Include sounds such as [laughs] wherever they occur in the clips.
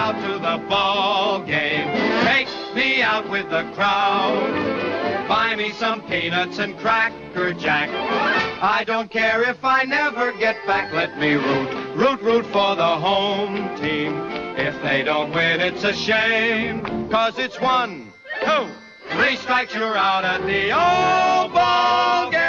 out to the ball game. Take me out with the crowd. Buy me some peanuts and cracker jack. I don't care if I never get back. Let me root, root, root for the home team. If they don't win, it's a shame. Cause it's one, two, three strikes, you're out at the old ball game.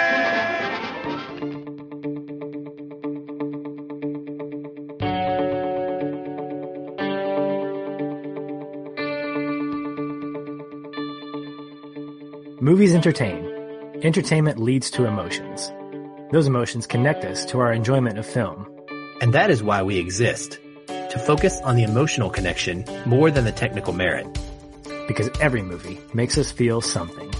Movies entertain. Entertainment leads to emotions. Those emotions connect us to our enjoyment of film. And that is why we exist. To focus on the emotional connection more than the technical merit. Because every movie makes us feel something.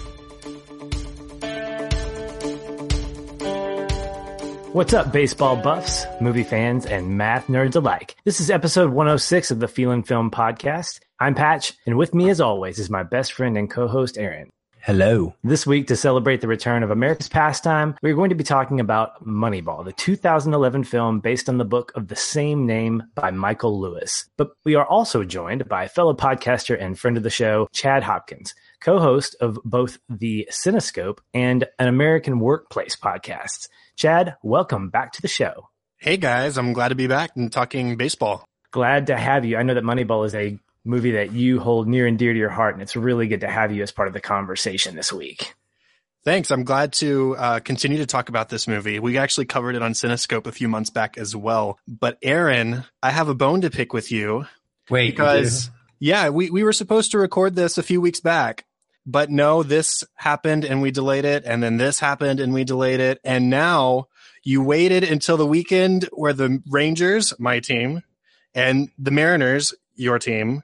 What's up, baseball buffs, movie fans, and math nerds alike? This is episode 106 of the Feelin' Film podcast. I'm Patch, and with me as always is my best friend and co-host Aaron. Hello. This week, to celebrate the return of America's pastime, we're going to be talking about Moneyball, the 2011 film based on the book of the same name by Michael Lewis. But we are also joined by fellow podcaster and friend of the show, Chad Hopkins, co-host of both the Cinescope and an American Workplace podcasts. Chad, welcome back to the show. Hey guys, I'm glad to be back and talking baseball. Glad to have you. I know that Moneyball is a movie that you hold near and dear to your heart, and it's really good to have you as part of the conversation this week. Thanks. I'm glad to uh, continue to talk about this movie. We actually covered it on Cinescope a few months back as well. But Aaron, I have a bone to pick with you. Wait, because yeah, we, we were supposed to record this a few weeks back, but no, this happened and we delayed it, and then this happened and we delayed it, and now you waited until the weekend where the Rangers, my team, and the Mariners, your team,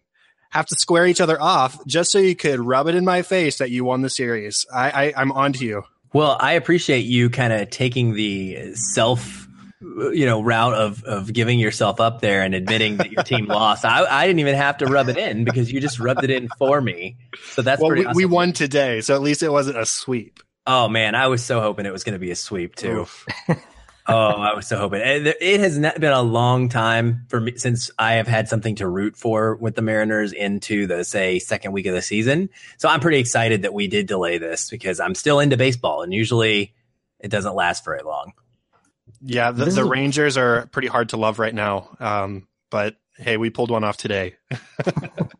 have to square each other off just so you could rub it in my face that you won the series. I, I I'm on to you. Well, I appreciate you kind of taking the self, you know, route of of giving yourself up there and admitting that your team [laughs] lost. I, I didn't even have to rub it in because you just rubbed it in for me. So that's well, pretty. we, awesome. we won today, so at least it wasn't a sweep. Oh man, I was so hoping it was going to be a sweep too. [laughs] oh, I was so hoping. And It has not been a long time for me since I have had something to root for with the Mariners into the say second week of the season. So I'm pretty excited that we did delay this because I'm still into baseball, and usually it doesn't last very long. Yeah, the, the Rangers are pretty hard to love right now. Um, but hey, we pulled one off today. [laughs]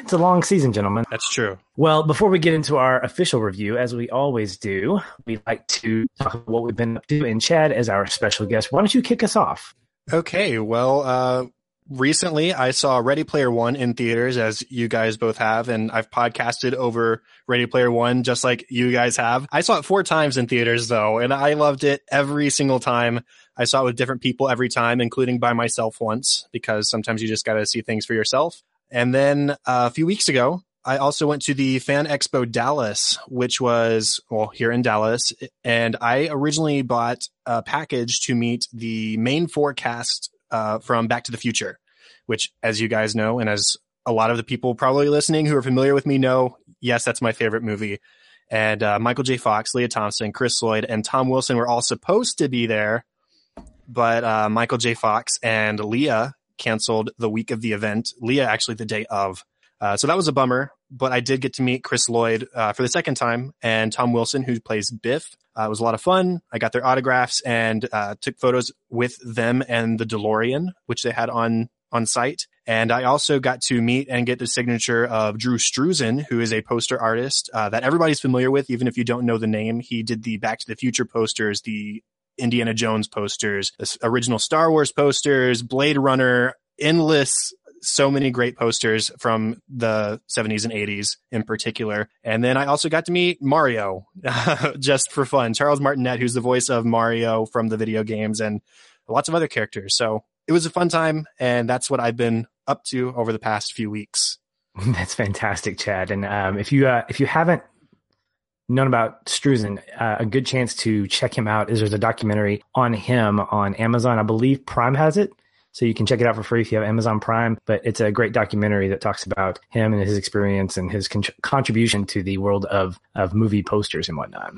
It's a long season, gentlemen. That's true. Well, before we get into our official review, as we always do, we like to talk about what we've been up to. And Chad, as our special guest, why don't you kick us off? Okay, well, uh, recently I saw Ready Player One in theaters, as you guys both have, and I've podcasted over Ready Player One just like you guys have. I saw it four times in theaters though, and I loved it every single time. I saw it with different people every time, including by myself once, because sometimes you just got to see things for yourself. And then uh, a few weeks ago, I also went to the Fan Expo Dallas, which was, well, here in Dallas. And I originally bought a package to meet the main forecast uh, from Back to the Future, which, as you guys know, and as a lot of the people probably listening who are familiar with me know, yes, that's my favorite movie. And uh, Michael J. Fox, Lea Thompson, Chris Lloyd, and Tom Wilson were all supposed to be there. But uh, Michael J. Fox and Leah canceled the week of the event. Lea actually the day of. Uh, so that was a bummer, but I did get to meet Chris Lloyd uh, for the second time and Tom Wilson, who plays Biff. Uh, it was a lot of fun. I got their autographs and uh, took photos with them and the DeLorean, which they had on on site. And I also got to meet and get the signature of Drew Struzan, who is a poster artist uh, that everybody's familiar with, even if you don't know the name. He did the Back to the Future posters, the Indiana Jones posters, original Star Wars posters, Blade Runner, endless, so many great posters from the 70s and 80s in particular. And then I also got to meet Mario [laughs] just for fun. Charles Martinet, who's the voice of Mario from the video games and lots of other characters. So it was a fun time. And that's what I've been up to over the past few weeks. [laughs] That's fantastic, Chad. And um, if you uh, if you haven't known about Struzan, uh, a good chance to check him out is there's a documentary on him on Amazon. I believe Prime has it. So you can check it out for free if you have Amazon Prime. But it's a great documentary that talks about him and his experience and his con- contribution to the world of, of movie posters and whatnot.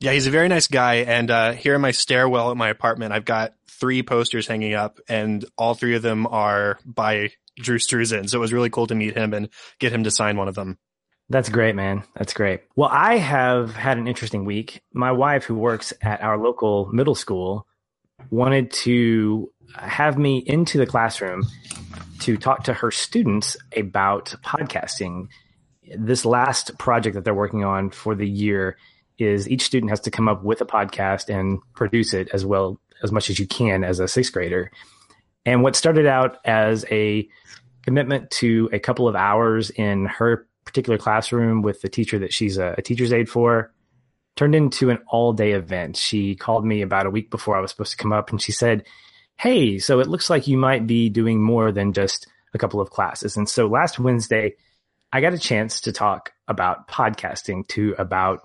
Yeah, he's a very nice guy. And uh, here in my stairwell at my apartment, I've got three posters hanging up, and all three of them are by Drew Struzan. So it was really cool to meet him and get him to sign one of them. That's great, man. That's great. Well, I have had an interesting week. My wife, who works at our local middle school, wanted to have me into the classroom to talk to her students about podcasting. This last project that they're working on for the year is each student has to come up with a podcast and produce it as well as much as you can as a sixth grader. And what started out as a commitment to a couple of hours in her particular classroom with the teacher that she's a, a teacher's aide for turned into an all day event. She called me about a week before I was supposed to come up and she said, Hey, so it looks like you might be doing more than just a couple of classes. And so last Wednesday, I got a chance to talk about podcasting to about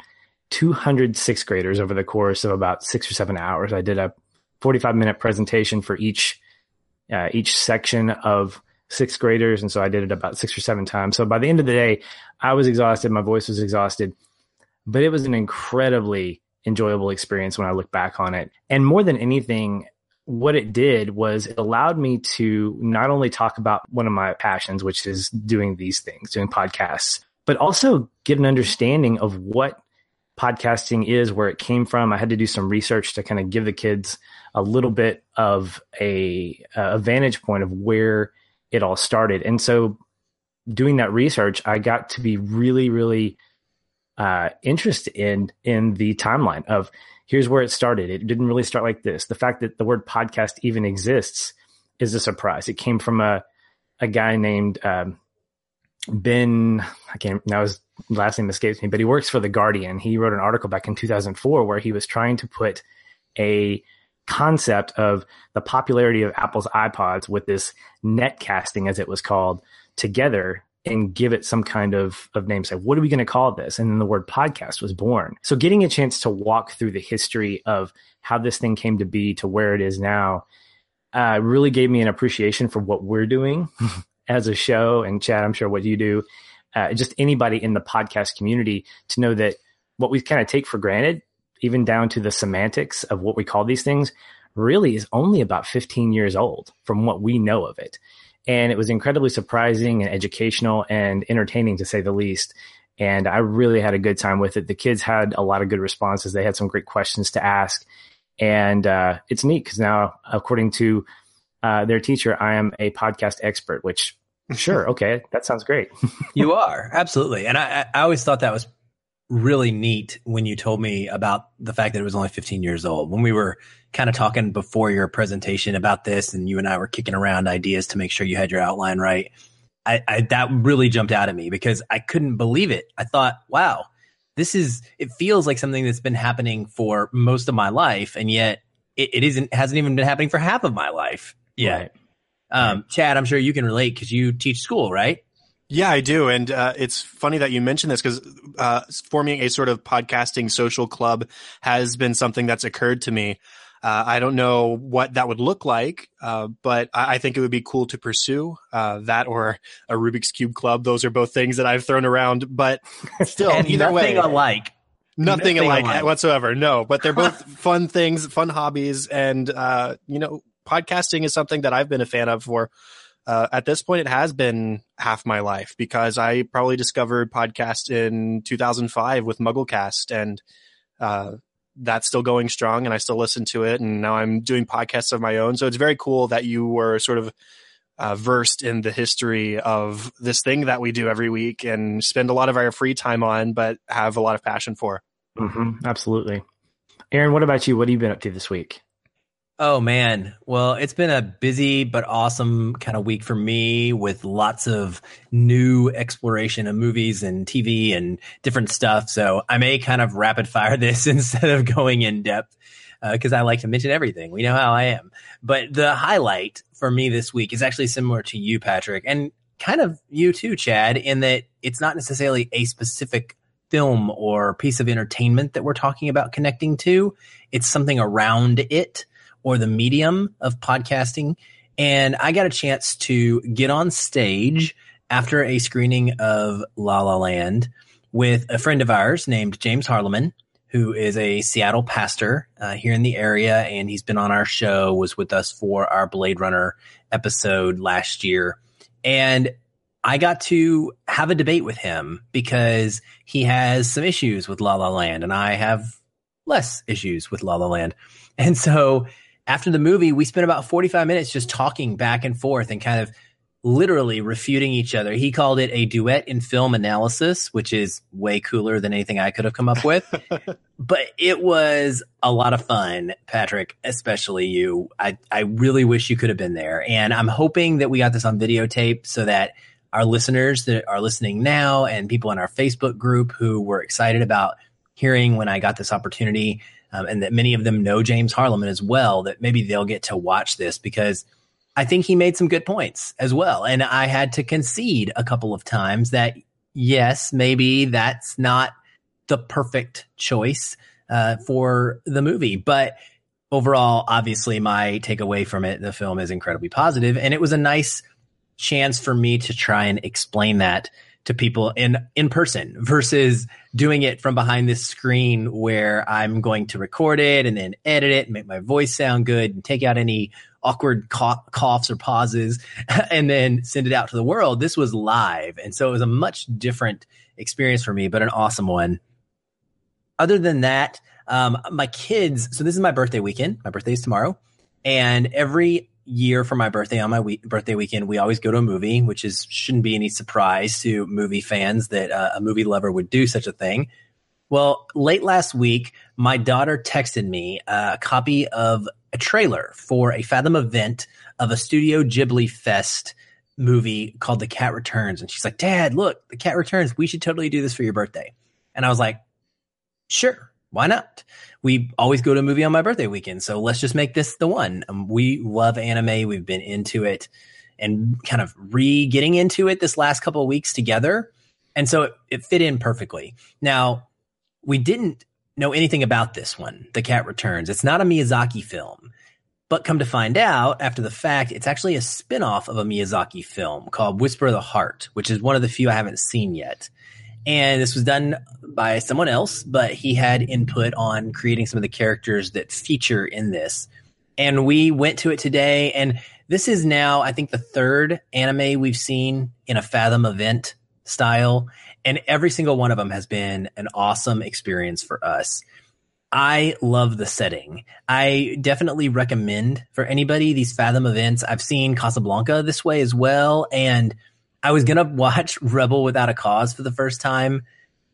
200 sixth graders over the course of about six or seven hours. I did a 45 minute presentation for each, uh, each section of sixth graders. And so I did it about six or seven times. So by the end of the day, I was exhausted. My voice was exhausted, but it was an incredibly enjoyable experience when I look back on it. And more than anything, what it did was it allowed me to not only talk about one of my passions, which is doing these things, doing podcasts, but also get an understanding of what podcasting is, where it came from. I had to do some research to kind of give the kids a little bit of a, a vantage point of where it all started. And so doing that research, I got to be really, really uh, interested in in the timeline of here's where it started. It didn't really start like this. The fact that the word podcast even exists is a surprise. It came from a a guy named um, Ben. I can't now his last name escapes me, but he works for the Guardian. He wrote an article back in 2004 where he was trying to put a concept of the popularity of Apple's iPods with this netcasting, as it was called, together and give it some kind of, of name. Say, what are we going to call this? And then the word podcast was born. So getting a chance to walk through the history of how this thing came to be to where it is now uh, really gave me an appreciation for what we're doing [laughs] as a show. And Chad, I'm sure what you do, uh, just anybody in the podcast community to know that what we kind of take for granted even down to the semantics of what we call these things, really is only about 15 years old from what we know of it. And it was incredibly surprising and educational and entertaining to say the least. And I really had a good time with it. The kids had a lot of good responses. They had some great questions to ask. And uh, it's neat because now, according to uh, their teacher, I am a podcast expert, which [laughs] sure, okay, that sounds great. [laughs] you are absolutely, and I, I always thought that was really neat when you told me about the fact that it was only 15 years old. When we were kind of talking before your presentation about this, and you and I were kicking around ideas to make sure you had your outline right, I, I that really jumped out at me because I couldn't believe it. I thought, wow, this is it feels like something that's been happening for most of my life, and yet it, it isn't hasn't even been happening for half of my life yet. Right. Um, Chad, I'm sure you can relate because you teach school, right? Yeah, I do. And uh, it's funny that you mentioned this because uh, forming a sort of podcasting social club has been something that's occurred to me. Uh, I don't know what that would look like, uh, but I, I, think it would be cool to pursue uh, that or a Rubik's Cube club. Those are both things that I've thrown around, but [laughs] still, either nothing way, alike. Nothing, nothing alike, alike, whatsoever. No, but they're both [laughs] fun things, fun hobbies, and uh, you know, podcasting is something that I've been a fan of for uh, at this point, it has been half my life because I probably discovered podcast in 2005 with MuggleCast, and uh, that's still going strong, and I still listen to it. And now I'm doing podcasts of my own, so it's very cool that you were sort of uh, versed in the history of this thing that we do every week and spend a lot of our free time on, but have a lot of passion for. Mm-hmm, absolutely. Aaron, what about you? What have you been up to this week? Oh man. Well, it's been a busy but awesome kind of week for me with lots of new exploration of movies and TV and different stuff. So I may kind of rapid fire [laughs] this instead of going in depth because uh, I like to mention everything. We know how I am. But the highlight for me this week is actually similar to you, Patrick, and kind of you too, Chad, in that it's not necessarily a specific film or piece of entertainment that we're talking about connecting to. It's something around it or the medium of podcasting. And I got a chance to get on stage after a screening of La La Land with a friend of ours named James Harleman, who is a Seattle pastor uh, here in the area, and he's been on our show. Was with us for our Blade Runner episode last year, and I got to have a debate with him because he has some issues with La La Land, and I have less issues with La La Land, and so after the movie, we spent about 45 minutes just talking back and forth and kind of literally refuting each other. He called it a duet in film analysis, which is way cooler than anything I could have come up with. [laughs] but it was a lot of fun, Patrick, especially you. I, I really wish you could have been there. And I'm hoping that we got this on videotape so that our listeners that are listening now and people in our Facebook group who were excited about hearing when I got this opportunity um, and that many of them know James Harleman as well, that maybe they'll get to watch this because I think he made some good points as well. And I had to concede a couple of times that yes, maybe that's not the perfect choice uh, for the movie, but overall, obviously, my takeaway from it, the film is incredibly positive, and it was a nice chance for me to try and explain that to people in in person versus doing it from behind this screen where I'm going to record it and then edit it and make my voice sound good and take out any awkward coughs or pauses [laughs] and then send it out to the world. This was live. And so it was a much different experience for me, but an awesome one. Other than that, um, my kids, so this is my birthday weekend. My birthday is tomorrow. And every year for my birthday on my week, birthday weekend, we always go to a movie, which is shouldn't be any surprise to movie fans that uh, a movie lover would do such a thing. Well, late last week, my daughter texted me a copy of a trailer for a Fathom event of a Studio Ghibli Fest movie called The Cat Returns. And she's like, Dad, look, The Cat Returns. We should totally do this for your birthday. And I was like, sure, why not? We always go to a movie on my birthday weekend. So let's just make this the one. Um, we love anime. We've been into it and kind of re getting into it this last couple of weeks together. And so it, it fit in perfectly. Now, we didn't know anything about this one, The Cat Returns. It's not a Miyazaki film. But come to find out after the fact, it's actually a spin-off of a Miyazaki film called Whisper of the Heart, which is one of the few I haven't seen yet. And this was done by someone else, but he had input on creating some of the characters that feature in this. And we went to it today, and this is now, I think, the third anime we've seen in a Fathom event style and every single one of them has been an awesome experience for us. I love the setting. I definitely recommend for anybody these Fathom events. I've seen Casablanca this way as well. And I was to watch [laughs] Rebel Without a Cause for the first time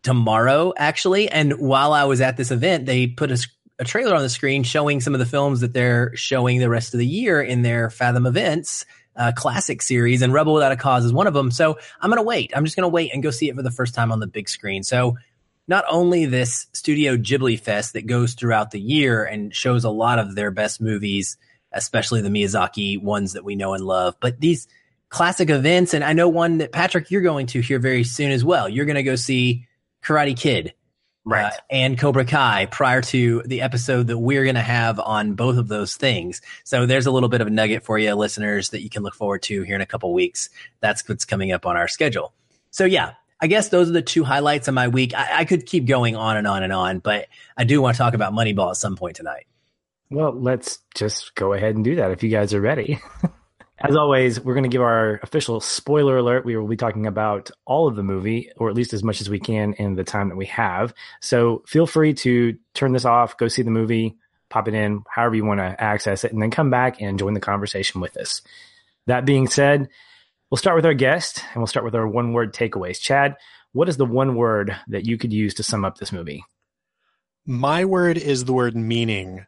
tomorrow, actually. And while I was at this event, they put a, a trailer on the screen showing some of the films that they're showing the rest of the year in their Fathom events uh, classic series, and Rebel Without a Cause is one of them. So I'm going to wait. I'm just going to wait and go see it for the first time on the big screen. So not only this Studio Ghibli Fest that goes throughout the year and shows a lot of their best movies, especially the Miyazaki ones that we know and love, but these classic events. And I know one that Patrick, you're going to here very soon as well. You're going to go see Karate Kid right. Uh, and Cobra Kai prior to the episode that we're going to have on both of those things. So there's a little bit of a nugget for you, listeners, that you can look forward to here in a couple weeks. That's what's coming up on our schedule. So yeah, I guess those are the two highlights of my week. I, I could keep going on and on and on, but I do want to talk about Moneyball at some point tonight. Well, let's just go ahead and do that if you guys are ready. [laughs] As always, we're going to give our official spoiler alert. We will be talking about all of the movie, or at least as much as we can in the time that we have. So feel free to turn this off, go see the movie, pop it in, however you want to access it, and then come back and join the conversation with us. That being said, we'll start with our guest and we'll start with our one word takeaways. Chad, what is the one word that you could use to sum up this movie? My word is the word meaning,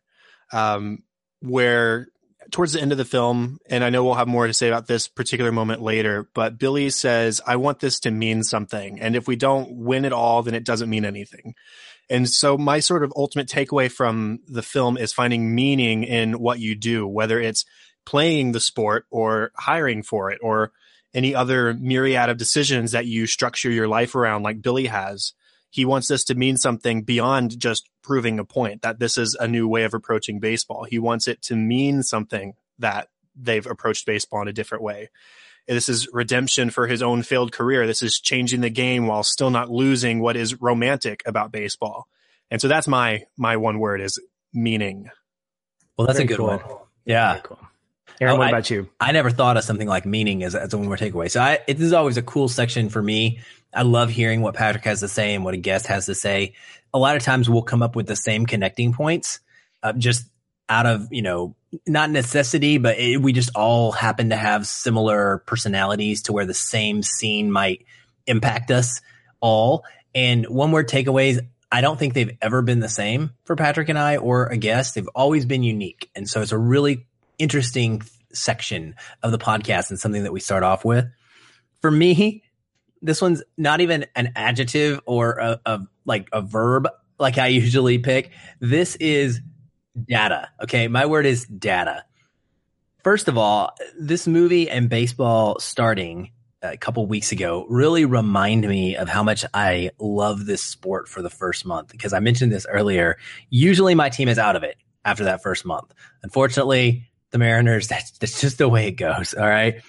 um, where towards the end of the film, and I know we'll have more to say about this particular moment later, but Billy says, I want this to mean something. And if we don't win it all, then it doesn't mean anything. And so my sort of ultimate takeaway from the film is finding meaning in what you do, whether it's playing the sport or hiring for it or any other myriad of decisions that you structure your life around like Billy has he wants this to mean something beyond just proving a point that this is a new way of approaching baseball. He wants it to mean something that they've approached baseball in a different way. This is redemption for his own failed career. This is changing the game while still not losing what is romantic about baseball. And so that's my my one word is meaning. Well, that's Very a good cool. one. Yeah. Very cool. Aaron, Oh, what I- about you? I never thought of something like meaning as, as a one word takeaway. So I, it is always a cool section for me. I love hearing what Patrick has to say and what a guest has to say. A lot of times we'll come up with the same connecting points, uh, just out of, you know, not necessity, but it, we just all happen to have similar personalities to where the same scene might impact us all. And one word takeaways, I don't think they've ever been the same for Patrick and I or a guest. They've always been unique. And so it's a really interesting section of the podcast and something that we start off with. For me, this one's not even an adjective or a, a like a verb like I usually pick. This is data. Okay, my word is data. First of all, this movie and baseball starting a couple weeks ago really remind me of how much I love this sport for the first month because I mentioned this earlier. Usually my team is out of it after that first month. Unfortunately, the Mariners, [laughs] that's, that's just the way it goes. All right.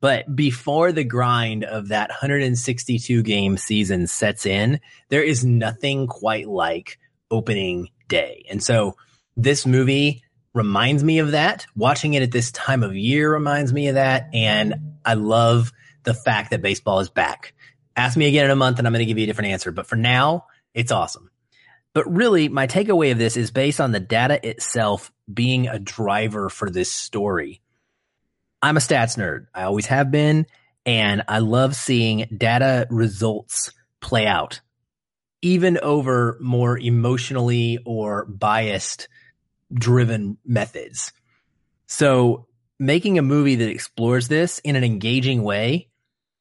But before the grind of that 162 game season sets in, there is nothing quite like opening day. And so this movie reminds me of that. Watching it at this time of year reminds me of that. And I love the fact that baseball is back. Ask me again in a month and I'm going to give you a different answer. But for now, it's awesome. But really, my takeaway of this is based on the data itself being a driver for this story. I'm a stats nerd. I always have been. And I love seeing data results play out, even over more emotionally or biased driven methods. So making a movie that explores this in an engaging way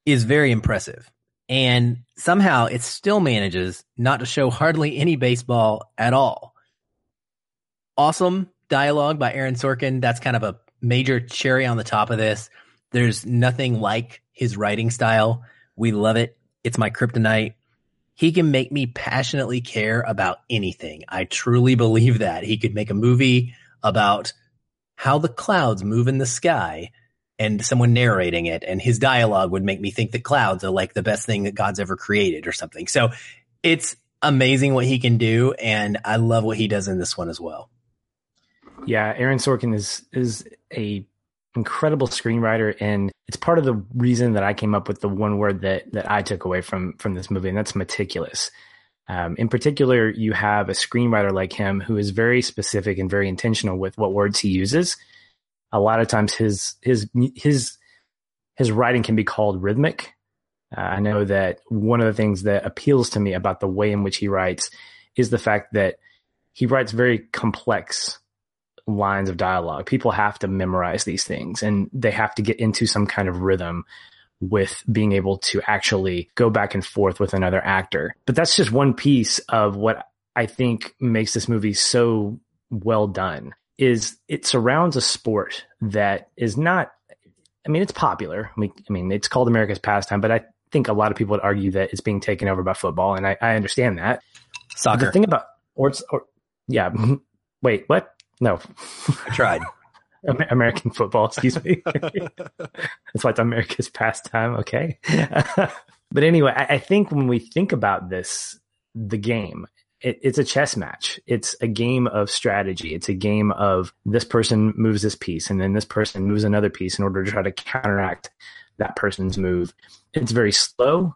is very impressive. And somehow it still manages not to show hardly any baseball at all. Awesome dialogue by Aaron Sorkin. That's kind of a major cherry on the top of this. There's nothing like his writing style. We love it. It's my kryptonite. He can make me passionately care about anything. I truly believe that. He could make a movie about how the clouds move in the sky and someone narrating it and his dialogue would make me think that clouds are like the best thing that God's ever created or something. So it's amazing what he can do and I love what he does in this one as well. Yeah, Aaron Sorkin is is a incredible screenwriter, and it's part of the reason that I came up with the one word that that I took away from from this movie, and that's meticulous. Um, in particular, you have a screenwriter like him who is very specific and very intentional with what words he uses. A lot of times, his his his his writing can be called rhythmic. Uh, I know that one of the things that appeals to me about the way in which he writes is the fact that he writes very complex lines of dialogue. People have to memorize these things and they have to get into some kind of rhythm with being able to actually go back and forth with another actor. But that's just one piece of what I think makes this movie so well done is it surrounds a sport that is not I mean it's popular. I mean, I mean it's called America's pastime, but I think a lot of people would argue that it's being taken over by football and I, I understand that. Soccer. The thing about or, it's, or yeah, [laughs] wait, what? No, I tried. [laughs] American football. Excuse me. [laughs] That's why it's America's pastime. Okay. [laughs] but anyway, I, I think when we think about this, the game, it, it's a chess match. It's a game of strategy. It's a game of this person moves this piece and then this person moves another piece in order to try to counteract that person's move. It's very slow,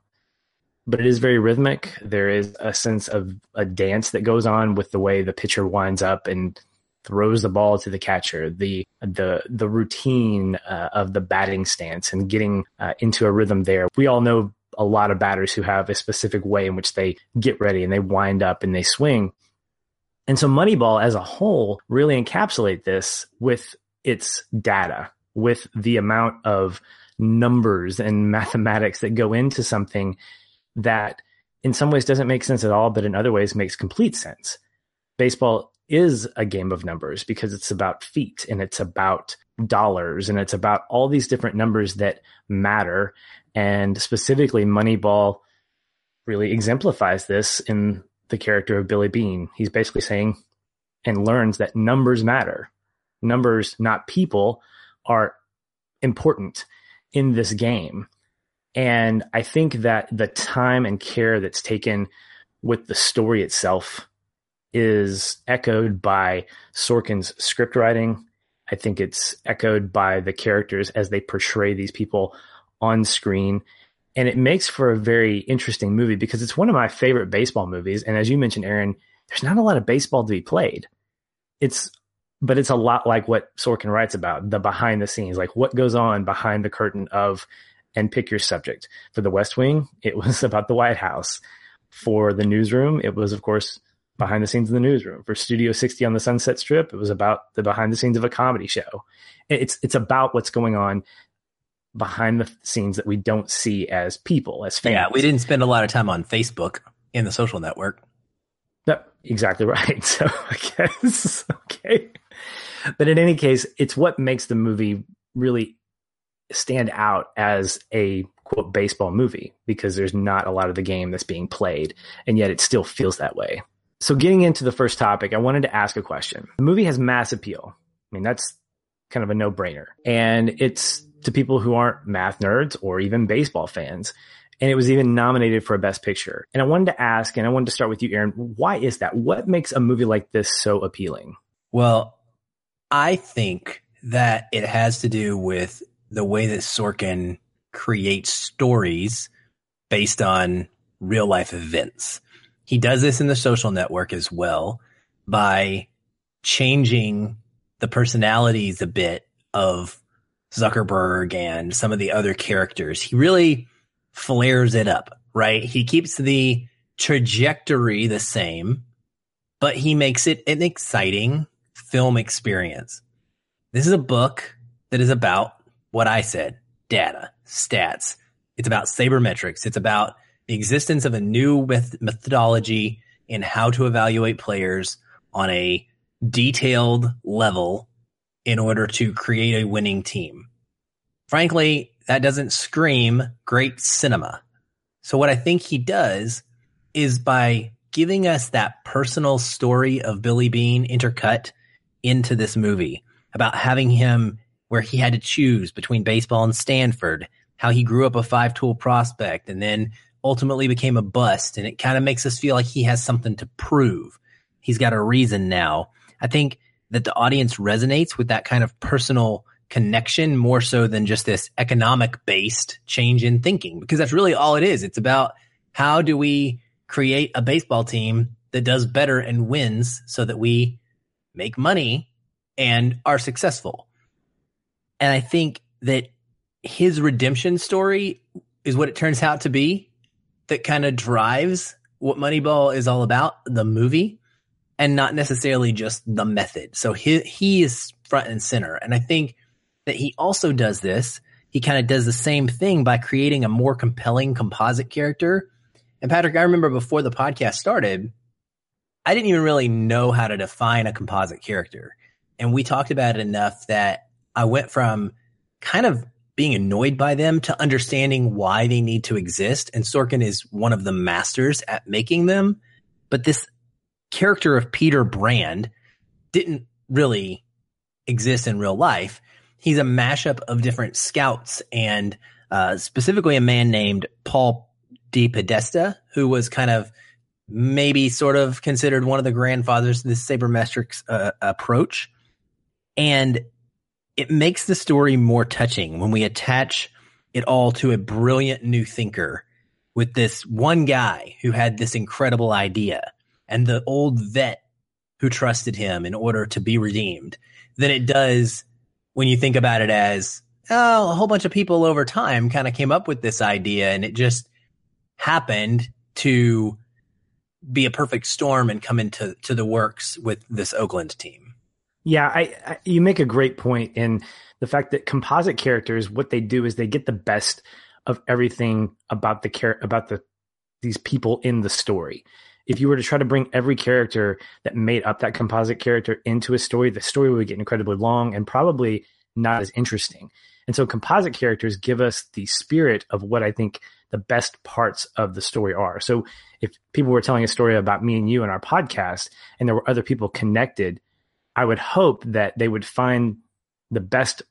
but it is very rhythmic. There is a sense of a dance that goes on with the way the pitcher winds up and throws the ball to the catcher, the the the routine uh, of the batting stance and getting uh, into a rhythm there. We all know a lot of batters who have a specific way in which they get ready and they wind up and they swing. And so Moneyball as a whole really encapsulate this with its data, with the amount of numbers and [laughs] mathematics that go into something that in some ways doesn't make sense at all, but in other ways makes complete sense. Baseball is a game of numbers because it's about feet and it's about dollars and it's about all these different numbers that matter. And specifically, Moneyball really exemplifies this in the character of Billy Beane. He's basically saying and learns that numbers matter. Numbers, not people, are important in this game. And I think that the time and care that's taken with the story itself is echoed by Sorkin's script writing. I think it's echoed by the characters as they portray these people on screen. And it makes for a very interesting movie because it's one of my favorite baseball movies. And as you mentioned, Aaron, there's not a lot of baseball to be played. It's, but it's a lot like what Sorkin writes about the behind the scenes, like what goes on behind the curtain of, and pick your subject. For the West Wing, it [laughs] was about the White House. For the newsroom, it was, of course, behind the scenes of the newsroom. For Studio 60 on the Sunset Strip, it was about the behind the scenes of a comedy show. It's it's about what's going on behind the scenes that we don't see as people, as fans. Yeah, we didn't spend a lot of time on Facebook in the social network. No, exactly [laughs] right. So I guess okay. But in any case, it's what makes the movie really stand out as a quote baseball movie because there's not a lot of the game that's being played and yet it still feels that way. So getting into the first topic, I wanted to ask a question. The movie has mass appeal. I mean, that's kind of a no-brainer. And it's to people who aren't math nerds or even baseball fans. And it was even nominated for a best picture. And I wanted to ask, and I wanted to start with you, Aaron, why is that? What makes a movie like this so appealing? Well, I think that it has to do with the way that Sorkin creates stories based on real life events. He does this in the social network as well by changing the personalities a bit of Zuckerberg and some of the other characters. He really flares it up, right? He keeps the trajectory the same, but he makes it an exciting film experience. This is a book that is about what I said data, stats. It's about sabermetrics. It's about the existence of a new methodology in how to evaluate players on a detailed level in order to create a winning team. Frankly, that doesn't scream great cinema. So what I think he does is by giving us that personal story of Billy Beane intercut into this movie about having him where he had to choose between baseball and Stanford, how he grew up a five tool prospect and then ultimately became a bust. And it kind of makes us feel like he has something to prove. He's got a reason now. I think that the audience resonates with that kind of personal connection more so than just this economic based change in thinking, because that's really all it is. It's about how do we create a baseball team that does better and wins so that we make money and are successful. And I think that his redemption story is what it turns out to be that kind of drives what Moneyball is all about, the movie, and not necessarily just the method. So he he is front and center. And I think that he also does this. He kind of does the same thing by creating a more compelling composite character. And Patrick, I remember before the podcast started, I didn't even really know how to define a composite character. And we talked about it enough that I went from kind of being annoyed by them to understanding why they need to exist. And Sorkin is one of the masters at making them. But this character of Peter Brand didn't really exist in real life. He's a mashup of different scouts and uh, specifically a man named Paul DePodesta, who was kind of maybe sort of considered one of the grandfathers of this sabermetrics uh, approach. And it makes the story more touching when we attach it all to a brilliant new thinker with this one guy who had this incredible idea and the old vet who trusted him in order to be redeemed than it does when you think about it as oh, a whole bunch of people over time kind of came up with this idea and it just happened to be a perfect storm and come into to the works with this Oakland team. Yeah, I, I, you make a great point in the fact that composite characters, what they do is they get the best of everything about the char- about the these people in the story. If you were to try to bring every character that made up that composite character into a story, the story would get incredibly long and probably not as interesting. And so composite characters give us the spirit of what I think the best parts of the story are. So if people were telling a story about me and you in our podcast and there were other people connected I would hope that they would find the best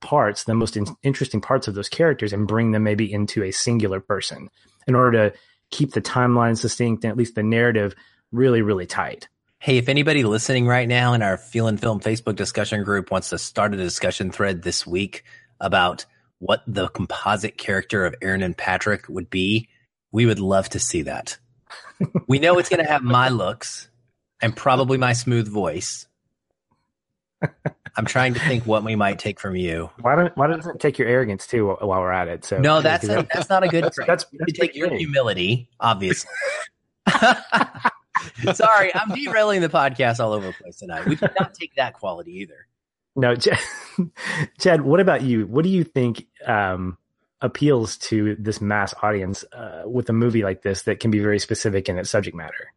parts, the most in- interesting parts of those characters, and bring them maybe into a singular person in order to keep the timeline succinct and at least the narrative really, really tight. Hey, if anybody listening right now in our Feelin' Film Facebook discussion group wants to start a discussion thread this week about what the composite character of Aaron and Patrick would be, we would love to see that. [laughs] we know it's going to have my looks and probably my smooth voice. I'm trying to think what we might take from you. Why don't Why doesn't it take your arrogance too while we're at it? So no, that's a, that's not a good. That's, that's, that's you take your humility, obviously. [laughs] Sorry, I'm derailing the podcast all over the place tonight. We did not take that quality either. No, Chad, [laughs] Chad, what about you? What do you think um, appeals to this mass audience uh, with a movie like this that can be very specific in its subject matter?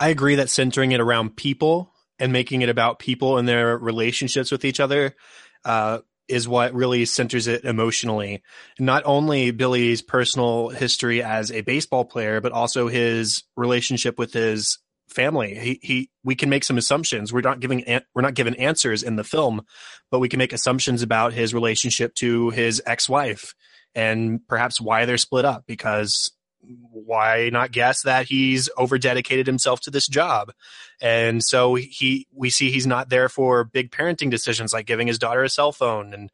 I agree that centering it around people and making it about people and their relationships with each other uh, is what really centers it emotionally. Not only Billy's personal history as a baseball player, but also his relationship with his family. He, he, we can make some assumptions. We're not giving, we're not given answers in the film, but we can make assumptions about his relationship to his ex-wife and perhaps why they're split up because why not guess that he's over dedicated himself to this job? And so he we see he's not there for big parenting decisions like giving his daughter a cell phone and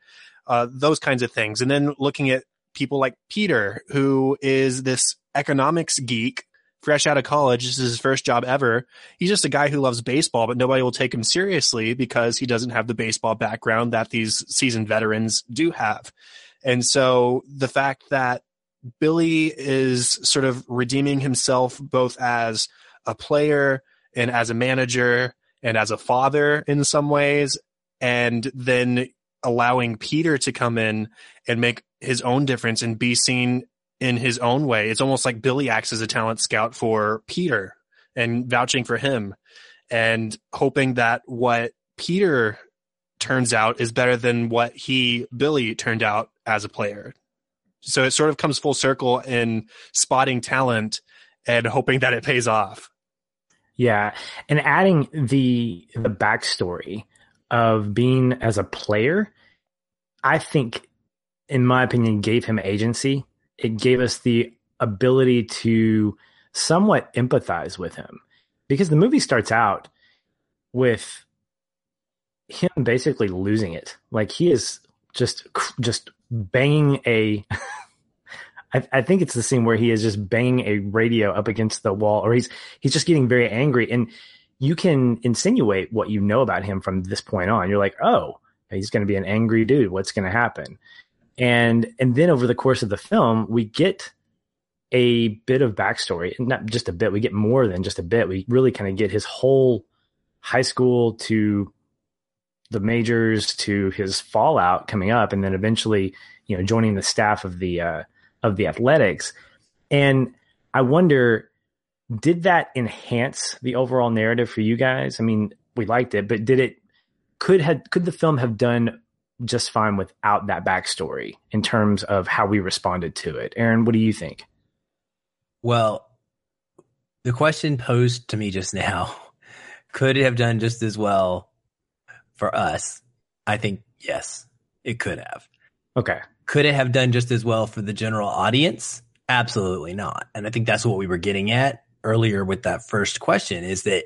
uh, those kinds of things. And then looking at people like peter who is this economics geek fresh out of college this is his first job ever. He's just a guy who loves baseball but nobody will take him seriously because he doesn't have the baseball background that these seasoned veterans do have. And so the fact that Billy is sort of redeeming himself both as a player and as a manager and as a father in some ways, and then allowing Peter to come in and make his own difference and be seen in his own way. It's almost like Billy acts as a talent scout for Peter and vouching for him and hoping that what Peter turns out is better than what he, Billy, turned out as a player. So it sort of comes full circle in spotting talent and hoping that it pays off. Yeah, and adding the the backstory of being as a player, I think, in my opinion, gave him agency. It gave us the ability to somewhat empathize with him because the movie starts out with him basically losing it. Like he is just just banging a [laughs] I, I, think it's the scene where he is just banging a radio up against the wall or he's he's just getting very angry. And you can insinuate what you know about him from this point on. You're like oh he's going to be an angry dude. What's going to happen? And and then over the course of the film we get a bit of backstory not just a bit we get more than just a bit. We really kind of get his whole high school to the majors to his fallout coming up, and then eventually, you know, joining the staff of the uh, of the athletics. And I wonder, did that enhance the overall narrative for you guys? I mean, we liked it, but did it could had could the film have done just fine without that backstory in terms of how we responded to it? Aaron, what do you think? Well, the question posed to me just [laughs] now could it have done just as well for us, I think yes, it could have. Okay. Could it have done just as well for the general audience? Absolutely not. And I think that's what we were getting at earlier with that first question is that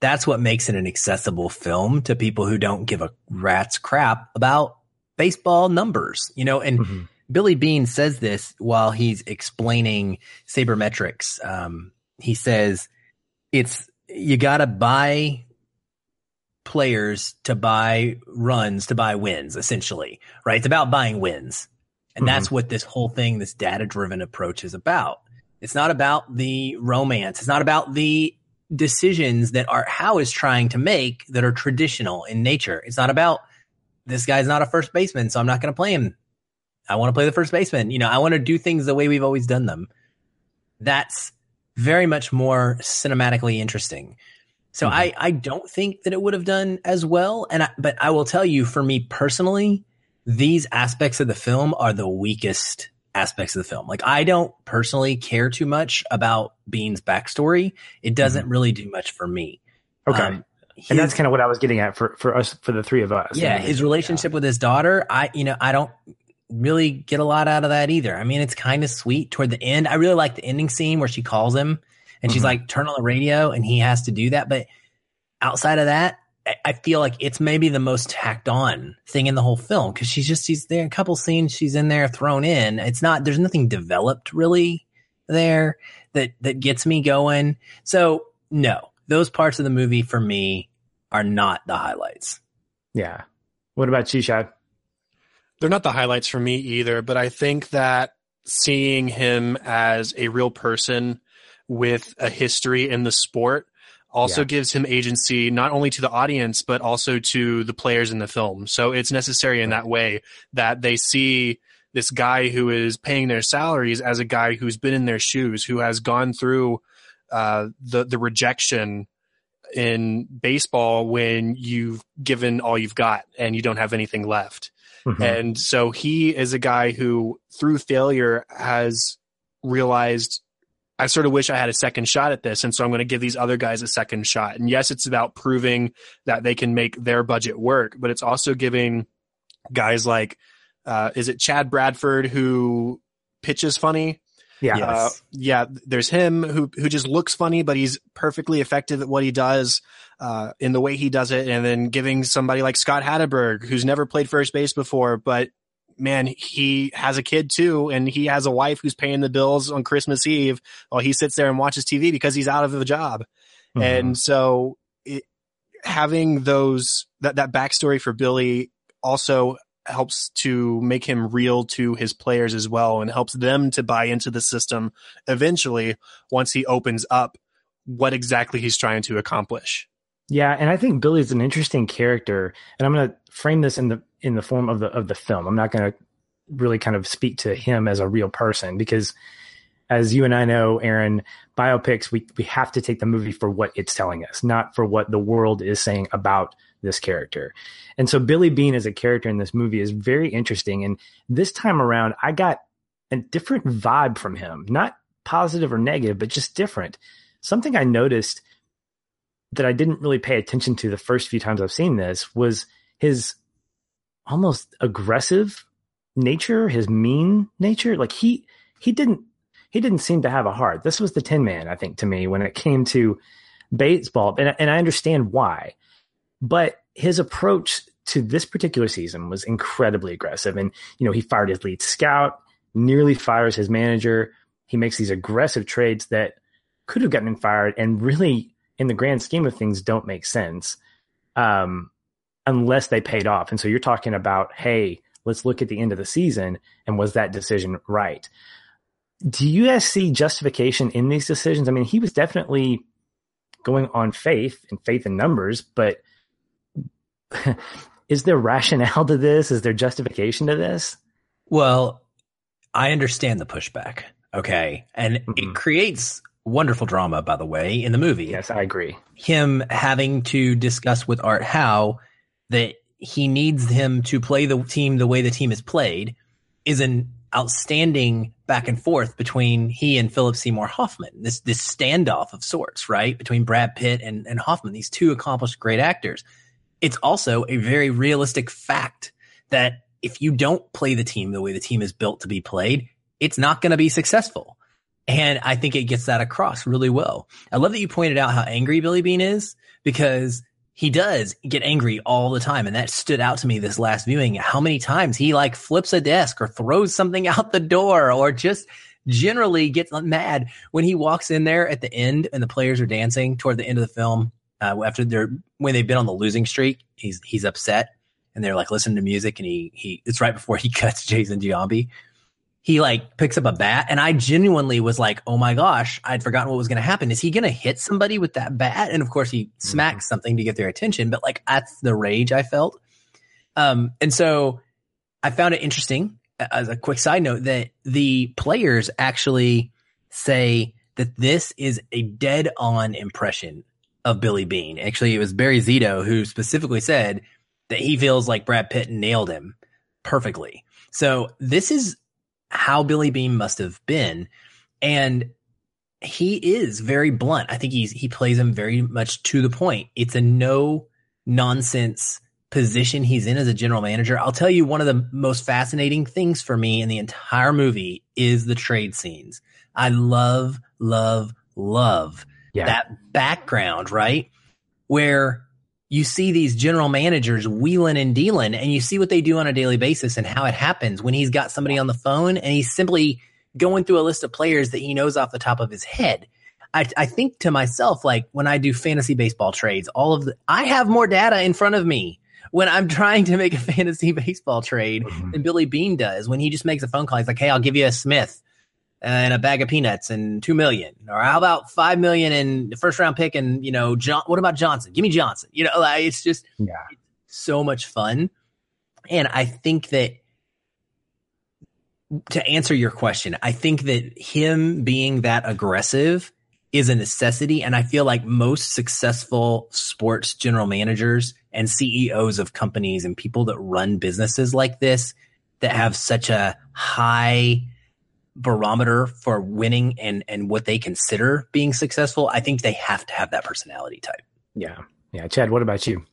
that's what makes it an accessible film to people who don't give a rat's crap about baseball numbers, you know, and mm-hmm. Billy Beane says this while he's explaining sabermetrics. Um, he says it's, you got to buy players to buy runs, to buy wins, essentially, right? It's about buying wins. And mm-hmm. that's what this whole thing, this data driven approach is about. It's not about the romance. It's not about the decisions that Art Howe is trying to make that are traditional in nature. It's not about this guy's not a first baseman, so I'm not going to play him. I want to play the first baseman. You know, I want to do things the way we've always done them. That's very much more cinematically interesting. So mm-hmm. I, I don't think that it would have done as well. And I, but I will tell you, for me personally, these aspects of the film are the weakest aspects of the film. Like I don't personally care too much about Beane's backstory. It doesn't mm-hmm. really do much for me. Okay. Um, his, and that's kind of what I was getting at for, for us, for the three of us. Yeah. His relationship yeah. with his daughter, I, you know, I don't really get a lot out of that either. I mean, it's kind of sweet toward the end. I really like the ending scene where she calls him and she's mm-hmm. like, turn on the radio and he has to do that. But outside of that, I feel like it's maybe the most tacked on thing in the whole film because she's just she's there a couple scenes she's in there thrown in. It's not there's nothing developed really there that that gets me going. So no, those parts of the movie for me are not the highlights. Yeah. What about you, Chad? They're not the highlights for me either, but I think that seeing him as a real person with a history in the sport also yeah. gives him agency not only to the audience but also to the players in the film. So it's necessary in that way that they see this guy who is paying their salaries as a guy who's been in their shoes, who has gone through uh, the the rejection in baseball when you've given all you've got and you don't have anything left. Mm-hmm. And so he is a guy who, through failure, has realized I sort of wish I had a second shot at this. And so I'm going to give these other guys a second shot. And yes, it's about proving that they can make their budget work, but it's also giving guys like, uh, is it Chad Bradford who pitches funny? Yeah. Uh, yeah. There's him who, who just looks funny, but he's perfectly effective at what he does, uh, in the way he does it. And then giving somebody like Scott Hatteberg, who's never played first base before, but man, he has a kid too, and he has a wife who's paying the bills on Christmas Eve while he sits there and watches TV because he's out of a job. Mm-hmm. And so it, having those, that, that backstory for Billy also helps to make him real to his players as well and helps them to buy into the system eventually once he opens up what exactly he's trying to accomplish. Yeah, and I think Billy's an interesting character, and I'm going to frame this in the in the form of the of the film. I'm not going to really kind of speak to him as a real person because as you and I know, Aaron, biopics we we have to take the movie for what it's telling us, not for what the world is saying about this character. And so Billy Beane as a character in this movie is very interesting and this time around I got a different vibe from him, not positive or negative, but just different. Something I noticed that I didn't really pay attention to the first few times I've seen this was his almost aggressive nature, his mean nature. Like he he didn't he didn't seem to have a heart. This was the Tin Man, I think, to me when it came to baseball, and and I understand why, but his approach to this particular season was incredibly aggressive. And you know, he fired his lead scout, nearly fires his manager. He makes these aggressive trades that could have gotten him fired, and really in the grand scheme of things don't make sense um, unless they paid off. And so you're talking about, hey, let's look at the end of the season and was that decision right? Do you guys see justification in these decisions? I mean, he was definitely going on faith and faith in numbers, but [laughs] is there rationale to this? Is there justification to this? Well, I understand the pushback. Okay. And mm-hmm. it creates wonderful drama, by the way, in the movie. Yes, I agree. Him having to discuss with Art Howe that he needs him to play the team the way the team is played is an outstanding back and forth between he and Philip Seymour Hoffman. This this standoff of sorts, right? Between Brad Pitt and, and Hoffman, these two accomplished great actors. It's also a very realistic fact that if you don't play the team the way the team is built to be played, it's not going to be successful. And I think it gets that across really well. I love that you pointed out how angry Billy Beane is because he does get angry all the time. And that stood out to me this last viewing. How many times he like flips a desk or throws something [laughs] out the door or just generally gets mad when he walks in there at the end and the players are dancing toward the end of the film. Uh, after they're when they've been on the losing streak, he's he's upset and they're like listening to music and he he it's right before he [laughs] cuts Jason Giambi he like picks up a bat and I genuinely was like, oh my gosh, I'd forgotten what was going to happen. Is he going to hit somebody with that bat? And of course he smacks mm-hmm. something to get their attention, but like that's the rage I felt. Um, and so I found it interesting as a quick side note that the players actually say that this is a dead on impression of Billy Beane. Actually, it was Barry Zito who specifically said that he feels like Brad Pitt nailed him perfectly. So this is how Billy Beane must have been. And he is very blunt. I think he's he plays him very much to the point. It's a no nonsense position he's in as a general manager. I'll tell you one of the most fascinating things for me in the entire movie is the trade scenes. I love, love, love yeah. that background, right? where you see these general managers wheeling and dealing and you see what they do on a daily basis and how it happens when he's got somebody on the phone and he's simply going through a list of players that he knows off the top of his head. I, I think to myself, like when I do fantasy baseball trades, all of the, I have more data in front of me when I'm [laughs] trying to make a fantasy baseball trade mm-hmm. than Billy Beane does when he just makes a phone call. He's like, Hey, I'll give you a Smith and a bag of peanuts and two million, or how about five million in the first round pick? And you know, John, what about Johnson? Give me Johnson. You know, like it's just yeah. so much fun. And I think that to answer your question, I think that him being that aggressive is a necessity. And I feel like most successful sports general managers and CEOs of companies and people that run businesses like this that have such a high barometer for winning and and what they consider being successful, I think they have to have that personality type. Yeah. Yeah. Chad, what about you?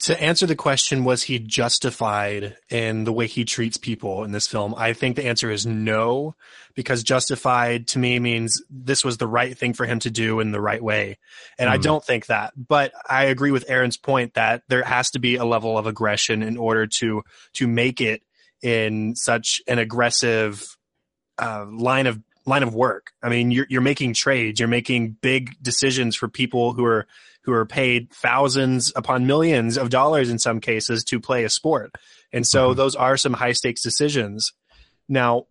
To answer the question, was he justified in the way he treats people in this film? I think the answer is no, because justified to me means this was the right thing for him to do in the right way. And mm. I hmm. don't think that. But I agree with Aaron's point that there has to be a level of aggression in order to to make it in such an aggressive uh, line of line of work. I mean, you're you're making trades, you're making big decisions for people who are who are paid thousands upon millions of dollars in some cases to play a sport. And so mm-hmm. those are some high stakes decisions. Now,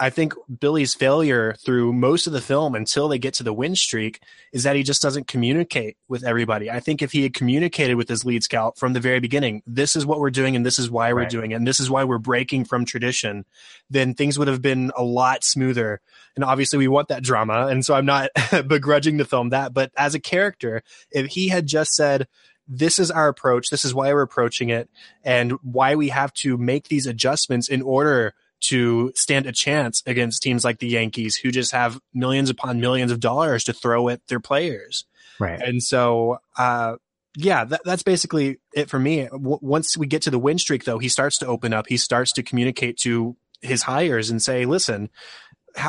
I think Billy's failure through most of the film until they get to the win streak is that he just doesn't communicate with everybody. I think if he had communicated with his lead scout from the very beginning, this is what we're doing and this is why we're right. doing it and this is why we're breaking from tradition, then things would have been a lot smoother. And obviously we want that drama. And so I'm not [laughs] begrudging the film that, but as a character, if he had just said, this is our approach. This is why we're approaching it and why we have to make these adjustments in order to stand a chance against teams like the Yankees who just have millions upon millions of dollars to throw at their players. Right. And so, uh, yeah, that, that's basically it for me. W- once we get to the win streak, though, he starts to open up. He starts to communicate to his hires and say, listen,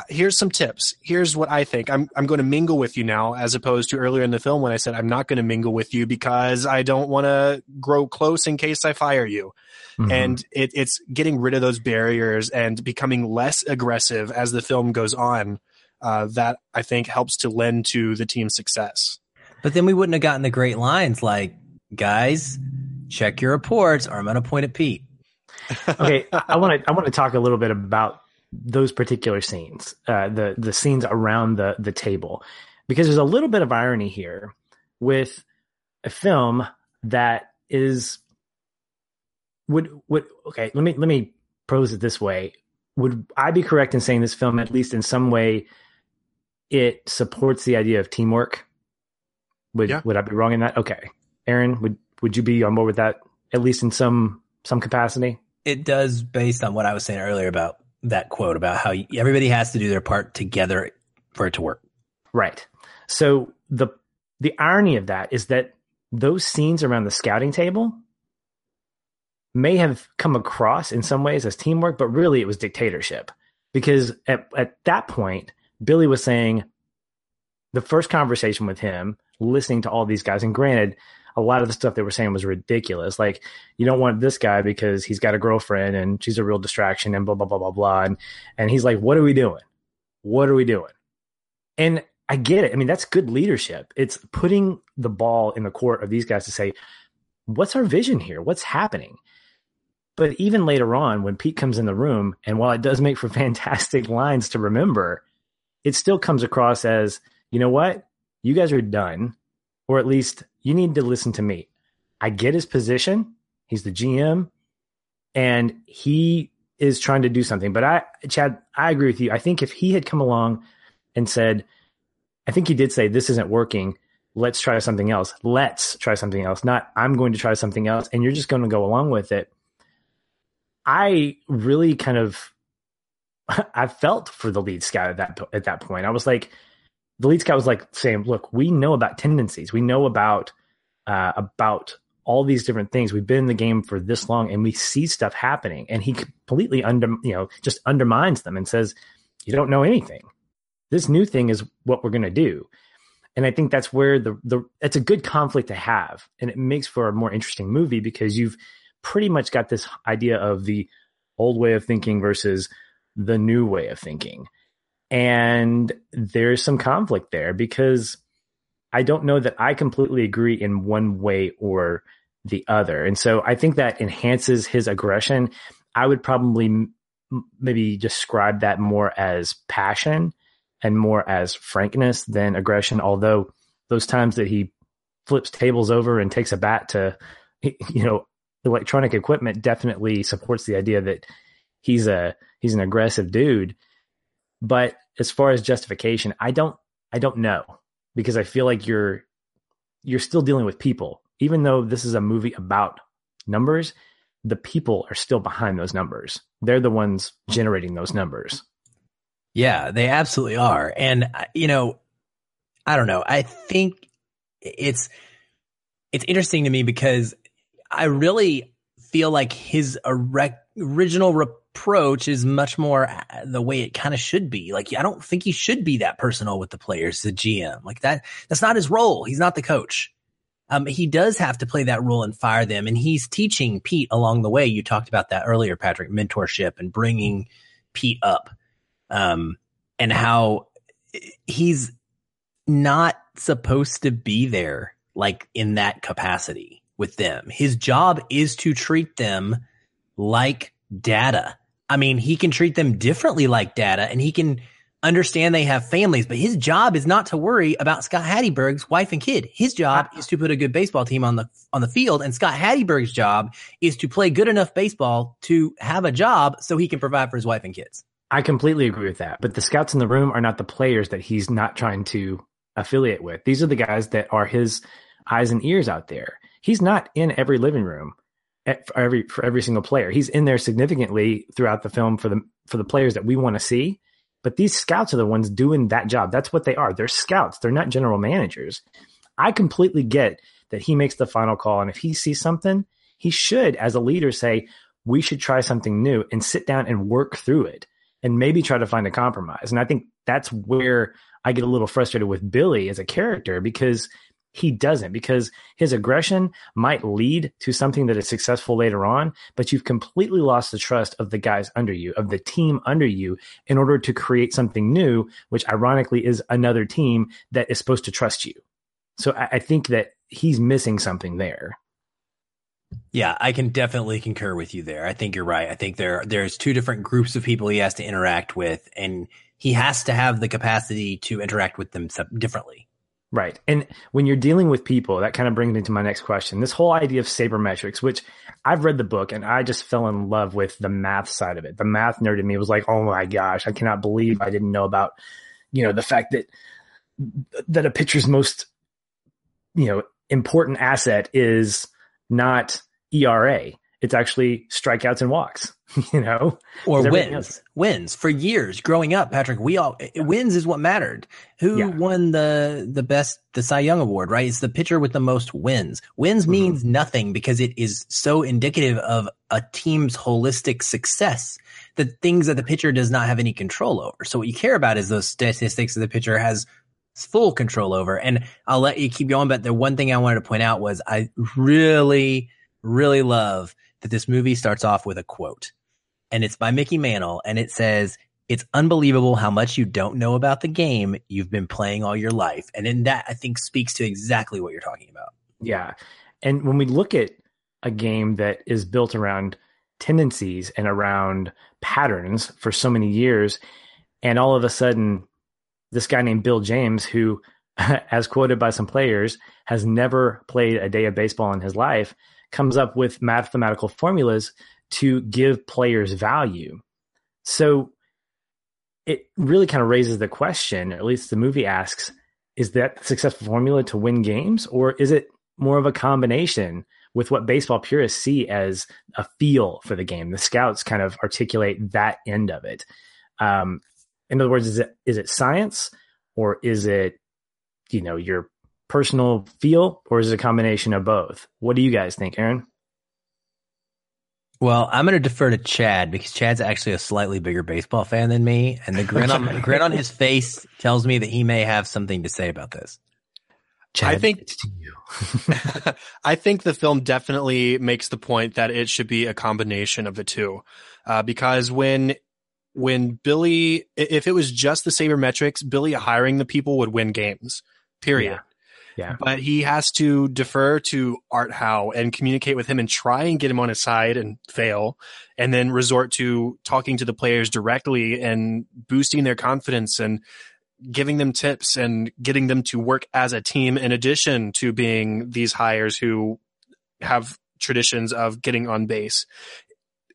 here's some tips. Here's what I think. I'm I'm going to mingle with you now, as opposed to earlier in the film when I said I'm not going to mingle with you because I don't want to grow close in case I fire you. Mm-hmm. And it, it's getting rid of those barriers and becoming less aggressive as the film goes on. Uh, that I think helps to lend to the team's success. But then we wouldn't have gotten the great lines like, "Guys, check your reports," or "I'm going to point at Pete." okay, I want to I want to talk a little bit about those particular scenes, uh, the the scenes around the the table, because there's a little bit of irony here with a film that is would would okay. Let me let me pose it this way: Would I be correct in saying this film, at least in some way, it supports the idea of teamwork? Would yeah. would I be wrong in that? Okay, Aaron, would would you be on board with that at least in some some capacity? It does, based on what I was saying earlier about that quote about how everybody has to do their part together for it to work. Right. So the the irony of that is that those scenes around the scouting table may have come across in some ways as teamwork, but really it was dictatorship. Because at, at that point, Billy was saying the first conversation with him, listening to all these guys, and granted, a lot of the stuff they were saying was ridiculous. Like, you don't want this guy because he's got a girlfriend and she's a real distraction and blah, blah, blah, blah, blah. And, and he's like, what are we doing? What are we doing? And I get it. I mean, that's good leadership. It's putting the ball in the court of these guys to say, what's our vision here? What's happening? But even later on, when Pete comes in the room, and while it does make for [laughs] fantastic lines to remember, it still comes across as, you know what? You guys are done or at least you need to listen to me. I get his position. He's the GM and he is trying to do something. But I, Chad, I agree with you. I think if he had come along and said, I think he did say, this isn't working. Let's try something else. Let's try something else. Not, I'm going to try something else. And you're just going to go along with it. I really kind of, [laughs] I felt for the lead scout at that, at that point. I was like, the lead scout was like saying, "Look, we know about tendencies. We know about uh, about all these different things. We've been in the game for this long, and we see stuff happening." And he completely under you know just undermines them and says, "You don't know anything. This new thing is what we're going to do." And I think that's where the the it's a good conflict to have, and it makes for a more interesting movie because you've pretty much got this idea of the old way of thinking versus the new way of thinking. And there's some conflict there because I don't know that I completely agree in one way or the other. And so I think that enhances his aggression. I would probably m- maybe describe that more as passion and more as frankness than aggression. Although those times that he flips tables over and takes a bat to, [laughs] you know, electronic equipment definitely supports the idea that he's a he's an aggressive dude. But as far as justification, I don't I don't know because I feel like you're you're still dealing with people. Even though this is a movie about numbers, the people are still behind those numbers. They're the ones generating those numbers. Yeah, they absolutely are. And you know, I don't know. I think it's it's interesting to me because I really feel like his original approach is much more uh, the way it kind of should be. Like, I don't think he should be that personal with the players, the GM. Like that, that's not his role. He's not the coach. Um, he does have to play that role and fire them. And he's teaching Pete along the way. You talked about that earlier, Patrick, mentorship and bringing Pete up. Um, and how he's not supposed to be there like in that capacity with them. His job is to treat them like data. I mean, he can treat them differently like data and he can understand they have families, but his job is not to worry about Scott Hatteberg's wife and kid. His job uh-huh. is to put a good baseball team on the on the field, and Scott Hatteberg's job is to play good enough baseball to have a job so he can provide for his wife and kids. I completely agree with that. But the scouts in the room are not the players that he's not trying to affiliate with. These are the guys that are his eyes and ears out there. He's not in every living room for every for every single player. He's in there significantly throughout the film for the for the players that we want to see. But these scouts are the ones doing that job. That's what they are. They're scouts. They're not general managers. I completely get that he makes the final call, and if he sees something, he should, as a leader, say we should try something new and sit down and work through it, and maybe try to find a compromise. And I think that's where I get a little frustrated with Billy as a character because he doesn't because his aggression might lead to something that is successful later on, but you've completely lost the trust of the guys under you, of the team under you, in order to create something new, which ironically is another team that is supposed to trust you. So I, I think that he's missing something there. Yeah, I can definitely concur with you there. I think you're right. I think there there's two different groups of people he has to interact with, and he has to have the capacity to interact with them differently. Right. And when you're dealing with people, that kind of brings me to my next question. This whole idea of sabermetrics, which I've read the book and I just fell in love with the math side of it. The math nerd in me was like, oh my gosh, I cannot believe I didn't know about, you know, the fact that that a pitcher's most, you know, important asset is not ERA it's actually strikeouts and walks, [laughs] you know, or wins, else. wins for years growing up. Patrick, we all yeah. wins is what mattered. Who yeah. won the the best the Cy Young award? Right, it's the pitcher with the most wins. Wins mm-hmm. means nothing because it is so indicative of a team's holistic success. The things that the pitcher does not have any control over. So what you care about is those statistics that the pitcher has full control over. And I'll let you keep going. But the one thing I wanted to point out was I really, really love that this movie starts off with a quote, and it's by Mickey Mantle, and it says, "It's unbelievable how much you don't know about the game you've been playing all your life," and in that, I think speaks to exactly what you're talking about. Yeah, and when we look at a game that is built around tendencies and around patterns for so many years, and all of a sudden, this guy named Bill James, who [laughs] as quoted by some players, has never played a day of baseball in his life, comes up with mathematical formulas to give players value. So it really kind of raises the question, or at least the movie asks, is that successful formula to win games, or is it more of a combination with what baseball purists see as a feel for the game? The scouts kind of articulate that end of it. Um, in other words, is it is it science or is it you know your personal feel, or is it a combination of both? What do you guys think, Aaron? Well, I'm going to defer to Chad because Chad's actually a slightly bigger baseball fan than me, and the grin on grin on his face tells me that he may have something to say about this. Chad, I think it's to you. [laughs] I think the film definitely makes the point that it should be a combination of the two, uh, because when when Billy, if it was just the sabermetrics, Billy hiring the people would win games. Period. Yeah. Yeah. But he has to defer to Art Howe and communicate with him and try and get him on his side and fail, and then resort to talking to the players directly and boosting their confidence and giving them tips and getting them to work as a team in addition to being these hires who have traditions of getting on base.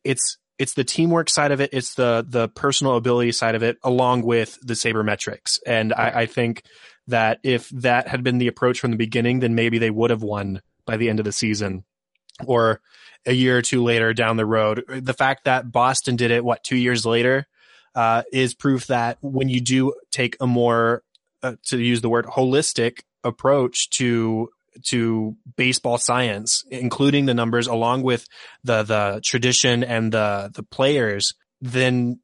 It's it's the teamwork side of it, it's the the personal ability side of it, along with the sabermetrics. And I, I think that if that had been the approach from the beginning, then maybe they would have won by the end of the season. Or a year or two later down the road. The fact that Boston did it, what, two years later, uh, is proof that when you do take a more, uh, to use the word, holistic approach to to baseball science, including the numbers along with the the tradition and the the players, then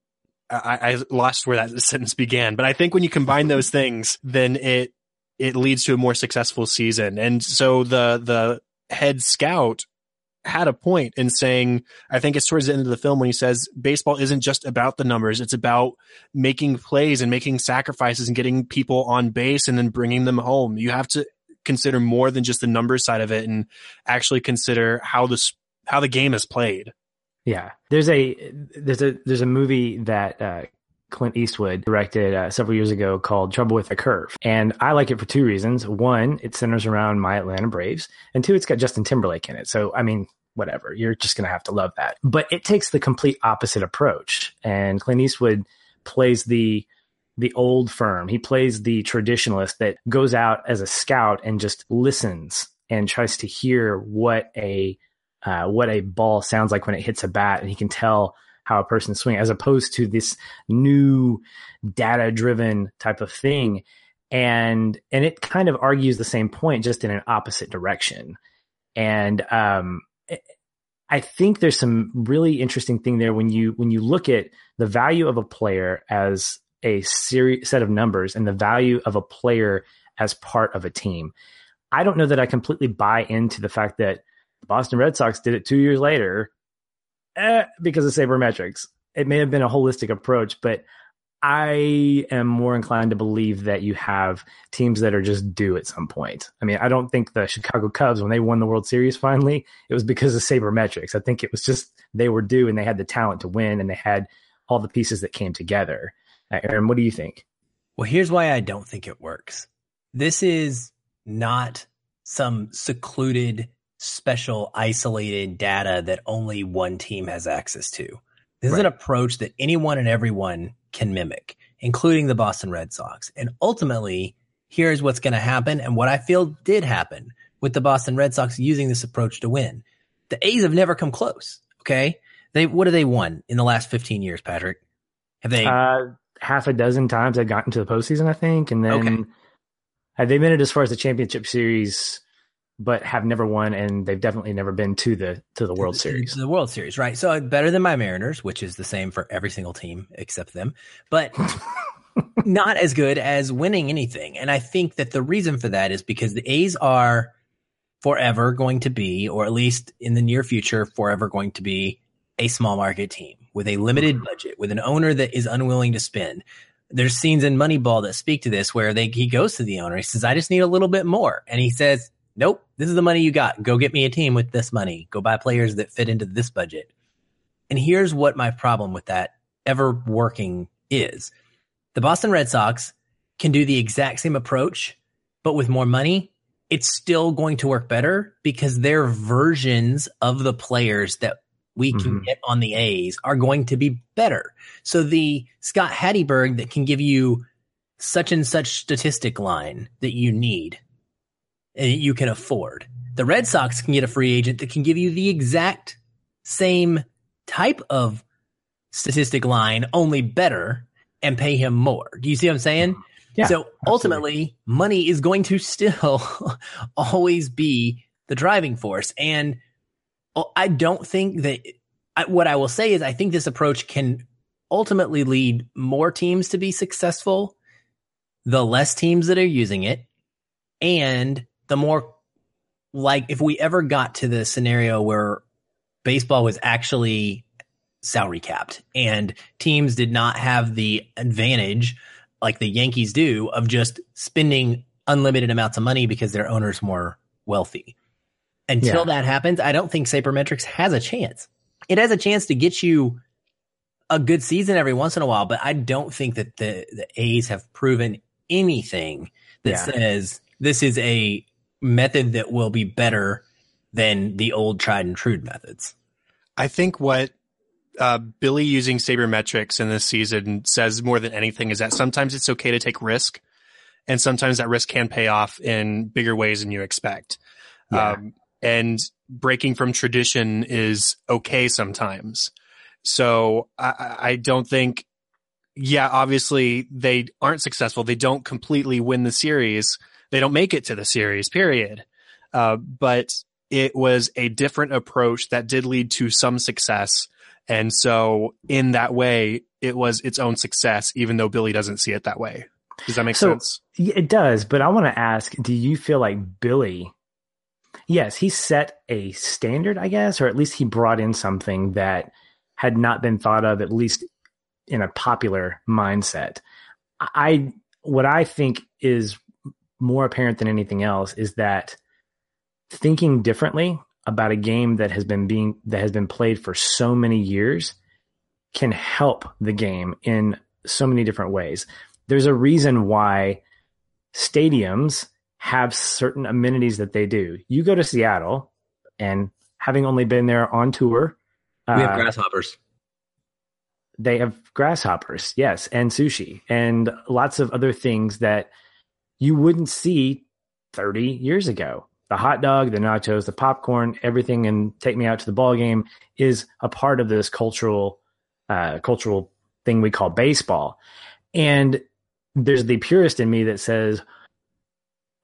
I, I lost where that sentence began. But I think when you combine those things, then it it leads to a more successful season. And so the the head scout had a point in saying, I think it's towards the end of the film when he says baseball isn't just about the numbers. It's about making plays and making sacrifices and getting people on base and then bringing them home. You have to consider more than just the numbers side of it and actually consider how this, how the game is played. Yeah. There's a, there's a, there's a movie that, uh, Clint Eastwood directed uh, several years ago called Trouble with a Curve. And I like it for two reasons. One, it centers around my Atlanta Braves. And two, it's got Justin Timberlake in it. So, I mean, whatever, you're just to have to love that. But it takes the complete opposite approach. And Clint Eastwood plays the, the old firm. He plays the traditionalist that goes out as a scout and just listens and tries to hear what a, uh, what a ball sounds like when it hits a bat. And he can tell how a person swing as opposed to this new data driven type of thing and and it kind of argues the same point just in an opposite direction and um i think there's some really interesting thing there when you when you look at the value of a player as a series set of numbers and the value of a player as part of a team i don't know that i completely buy into the fact that the boston red sox did it two years later eh, because of sabermetrics. It may have been a holistic approach, but I am more inclined to believe that you have teams that are just due at some point. I mean, I don't think the Chicago Cubs, when they won the World Series finally, it was because of sabermetrics. I think it was just they were due and they had the talent to win and they had all the pieces that came together. Uh, Aaron, what do you think? Well, here's why I don't think it works. This is not some secluded special isolated data that only one team has access to. This right. is an approach that anyone and everyone can mimic, including the Boston Red Sox. And ultimately, here's what's going to happen and what I feel did happen with the Boston Red Sox using this approach to win. The A's have never come close. Okay. They, what have they won in the last 15 years, Patrick? Have they? Uh, half a dozen times they've gotten to the postseason, I think. And then okay. have they made it as far as the championship series but have never won, and they've definitely never been to the to the World Series. The World Series, right? So uh, better than my Mariners, which is the same for every single team except them, but [laughs] not as good as winning anything. And I think that the reason for that is because the A's are forever going to be, or at least in the near future, forever going to be a small market team with a limited budget, with an owner that is unwilling to spend. There's scenes in Moneyball that speak to this where they he goes to the owner. He says, "I just need a little bit more," and he says, nope, this is the money you got. Go get me a team with this money. Go buy players that fit into this budget. And here's what my problem with that ever working is the Boston Red Sox can do the exact same approach, but with more money, it's still going to work better because their versions of the players that we can mm-hmm. get on the A's are going to be better. So the Scott Hatteberg that can give you such and such statistic line that you need Eh, you can afford. The Red Sox can get a free agent that can give you the exact same type of statistic line, only better, and pay him more. Do you see what I'm saying? Yeah, so ultimately, absolutely. money is going to still [laughs] always be the driving force. And oh, I don't think that I, what I will say is I think this approach can ultimately lead more teams to be successful, the less teams that are using it, And the more like if we ever got to the scenario where baseball was actually salary capped and teams did not have the advantage like the Yankees do of just spending unlimited amounts of money because their owner's more wealthy. Until yeah. that happens, I don't think Sabermetrics has a chance. It has a chance to get you a good season every once in a while, but I don't think that the, the A's have proven anything that yeah. says this is a method that will be better than the old tried and true methods. I think what uh, Billy using sabermetrics in this season says more than anything is that sometimes it's okay to take risk, and sometimes that risk can pay off in bigger ways than you expect. Yeah. Um, and breaking from tradition is okay sometimes. So I, I don't think, yeah, obviously they aren't successful. They don't completely win the series. They don't make it to the series, period. Uh, but it was a different approach that did lead to some success. And so in that way, it was its own success, even though Billy doesn't see it that way. Does that make so, sense? It does. But I want to ask, do you feel like Billy, yes, he set a standard, I guess, or at least he brought in something that had not been thought of, at least in a popular mindset. I, what I think is more apparent than anything else is that thinking differently about a game that has been being that has been played for so many years can help the game in so many different ways. There's a reason why stadiums have certain amenities that they do. You go to Seattle and having only been there on tour, we have uh, grasshoppers. They have grasshoppers, yes, and sushi and lots of other things that you wouldn't see 30 years ago the hot dog, the nachos, the popcorn, everything, and take me out to the ball game is a part of this cultural uh, cultural thing we call baseball. And there's the purist in me that says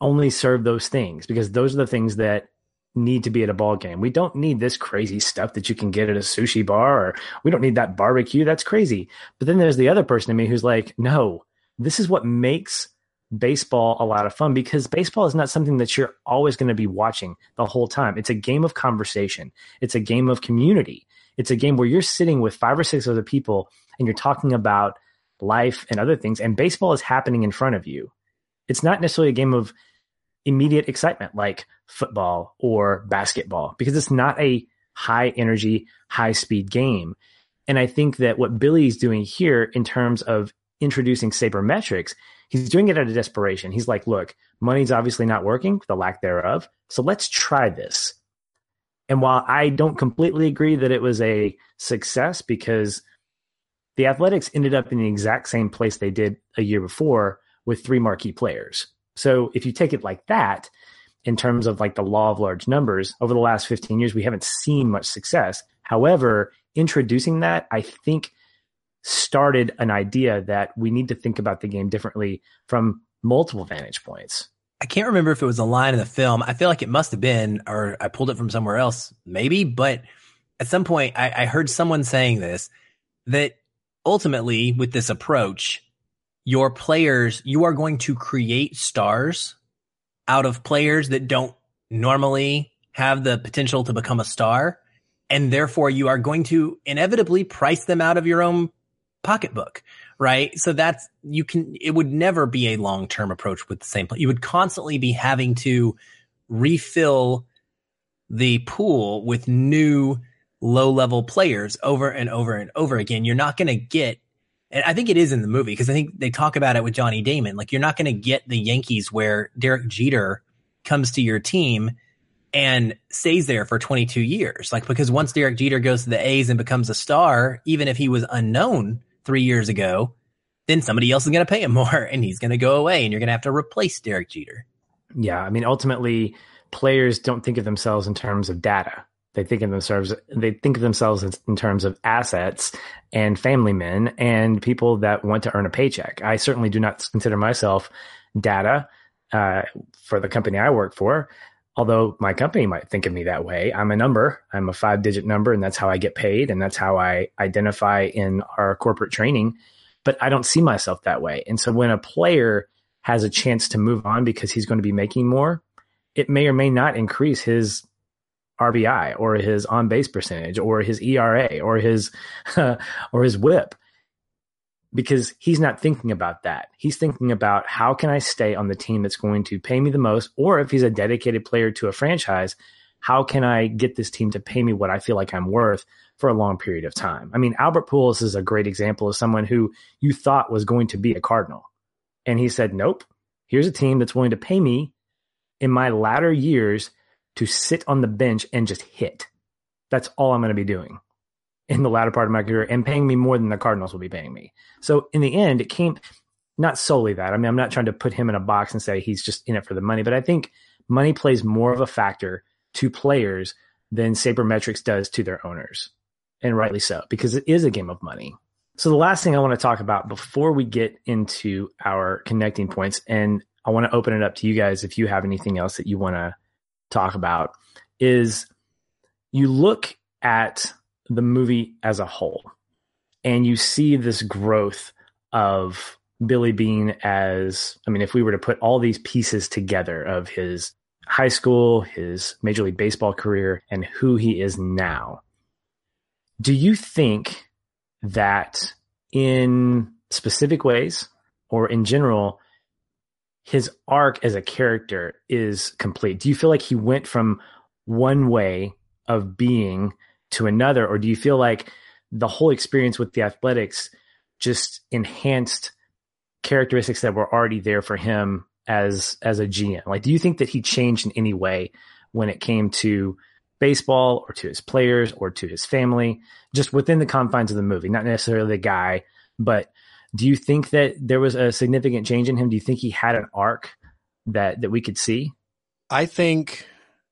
only serve those things because those are the things that need to be at a ball game. We don't need this crazy stuff that you can get at a sushi bar or we don't need that barbecue. That's crazy. But then there's the other person in me who's like, no, this is what makes baseball a lot of fun because baseball is not something that you're always going to be watching the whole time. It's a game of conversation. It's a game of community. It's a game where you're sitting with five or six other people and you're talking about life and other things and baseball is happening in front of you. It's not necessarily a game of immediate excitement like football or basketball because it's not a high energy, high speed game. And I think that what Billy's doing here in terms of introducing sabermetrics he's doing it out of desperation. He's like, look, money's obviously not working, the lack thereof. So let's try this. And while I don't completely agree that it was a success because the Athletics ended up in the exact same place they did a year before with three marquee players. So if you take it like that, in terms of like the law of large numbers, over the last 15 years, we haven't seen much success. However, introducing that, I think started an idea that we need to think about the game differently from multiple vantage points. I can't remember if it was a line in the film. I feel like it must have been, or I pulled it from somewhere else, maybe. But at some point, I, I heard someone saying this that ultimately, with this approach, your players, you are going to create stars out of players that don't normally have the potential to become a star. And therefore, you are going to inevitably price them out of your own pocketbook, right? So that's, you can, it would never be a long term approach with the same, you would constantly be having to refill the pool with new low level players over and over and over again. You're not going to get, and I think it is in the movie because I think they talk about it with Johnny Damon. Like you're not going to get the Yankees where Derek Jeter comes to your team and stays there for 22 years. Like because once Derek Jeter goes to the A's and becomes a star, even if he was unknown three years ago, then somebody else is going to pay him [laughs] more and he's going to go away and you're going to have to replace Derek Jeter. Yeah. I mean, ultimately, players don't think of themselves in terms of data. They think of themselves. They think of themselves in terms of assets and family men and people that want to earn a paycheck. I certainly do not consider myself data uh, for the company I work for although my company might think of me that way i'm a number i'm a five digit number and that's how i get paid and that's how i identify in our corporate training. But i don't see myself that way. And so when a player has a chance to move on because he's going to be making more, it may or may not increase his RBI or his on base percentage or his ERA or his [laughs] or his WHIP because he's not thinking about that. He's thinking about how can I stay on the team that's going to pay me the most or if he's a dedicated player to a franchise, how can I get this team to pay me what I feel like I'm worth for a long period of time? I mean, Albert Pujols is a great example of someone who you thought was going to be a Cardinal. And he said, "Nope. Here's a team that's willing to pay me in my latter years to sit on the bench and just hit. That's all I'm going to be doing in the latter part of my career and paying me more than the Cardinals will be paying me. So in the end, it came not solely that. I mean, I'm not trying to put him in a box and say he's just in it for the money, but I think money plays more of a factor to players than sabermetrics does to their owners. And rightly so, because it is a game of money. So the last thing I want to talk about before we get into our connecting points, and I want to open it up to you guys if you have anything else that you want to talk about is you look at the movie as a whole and you see this growth of Billy Beane as I mean if we were to put all these pieces together of his high school, his Major League Baseball career and who he is now. Do you think that in specific ways or in general his arc as a character is complete? Do you feel like he went from one way of being to another, or do you feel like the whole experience with the athletics just enhanced characteristics that were already there for him as as a GM? Like, do you think that he changed in any way when it came to baseball or to his players or to his family, just within the confines of the movie, not necessarily the guy, but do you think that there was a significant change in him? Do you think he had an arc that that we could see? I think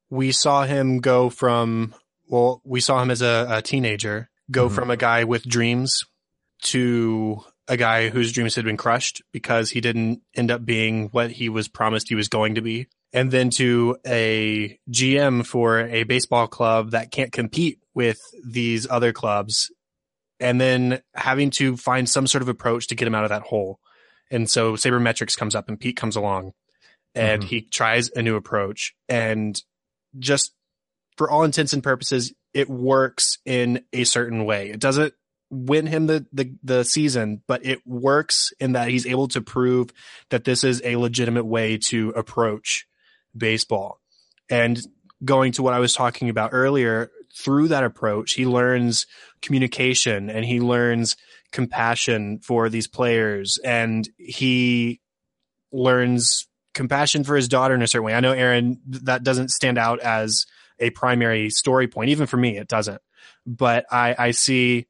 we saw him go from well, we saw him as a, a teenager go mm-hmm. from a guy with dreams to a guy whose dreams had been crushed because he didn't end up being what he was promised he was going to be. And then to a GM for a baseball club that can't compete with these other clubs and then having to find some sort of approach to get him out of that hole. And so Sabermetrics comes up and Pete comes along and mm-hmm. he tries a new approach and just for all intents and purposes, it works in a certain way. It doesn't win him the, the, the season, but it works in that he's able to prove that this is a legitimate way to approach baseball. And going to what I was talking about earlier, through that approach, he learns communication and he learns compassion for these players and he learns compassion for his daughter in a certain way. I know Aaron, that doesn't stand out as a primary story point. Even for me, it doesn't. But I, I see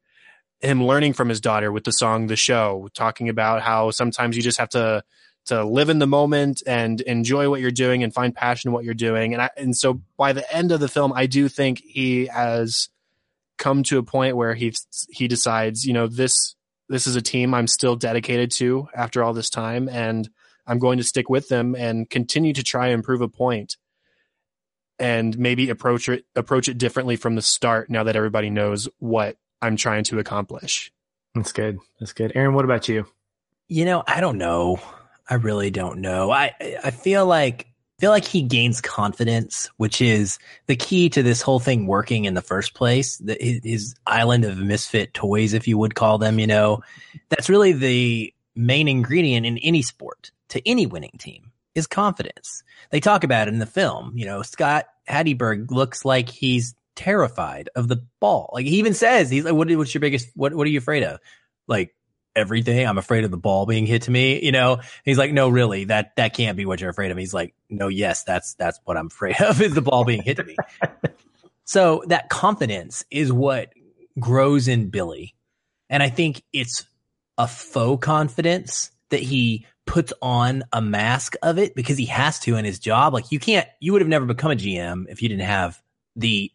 him learning from his daughter with the song "The Show," talking about how sometimes you just have to to live in the moment and enjoy what you're doing and find passion in what you're doing. And I, and so by the end of the film, I do think he has come to a point where he he decides, you know, this this is a team I'm still dedicated to after all this time, and I'm going to stick with them and continue to try and prove a point, and maybe approach it approach it differently from the start. Now that everybody knows what I'm trying to accomplish. That's good. That's good. Aaron, what about you? You know, I don't know. I really don't know. I I feel like feel like he gains confidence, which is the key to this whole thing working in the first place. The, his island of misfit toys, if you would call them, you know, that's really the main ingredient in any sport to any winning team is confidence. They talk about it in the film. You know, Scott Hatteberg looks like he's terrified of the ball. Like he even says, he's like, what, what's your biggest, what, what are you afraid of? Like everything. I'm afraid of the ball being hit to me, you know? He's like, no, really, that, that can't be what you're afraid of. He's like, no, yes, that's, that's what I'm afraid of [laughs] is the ball being hit to me. so that confidence is what grows in Billy. And I think it's a faux confidence that he puts on a mask of it because he has to in his job. Like you can't, you would have never become a GM if you didn't have the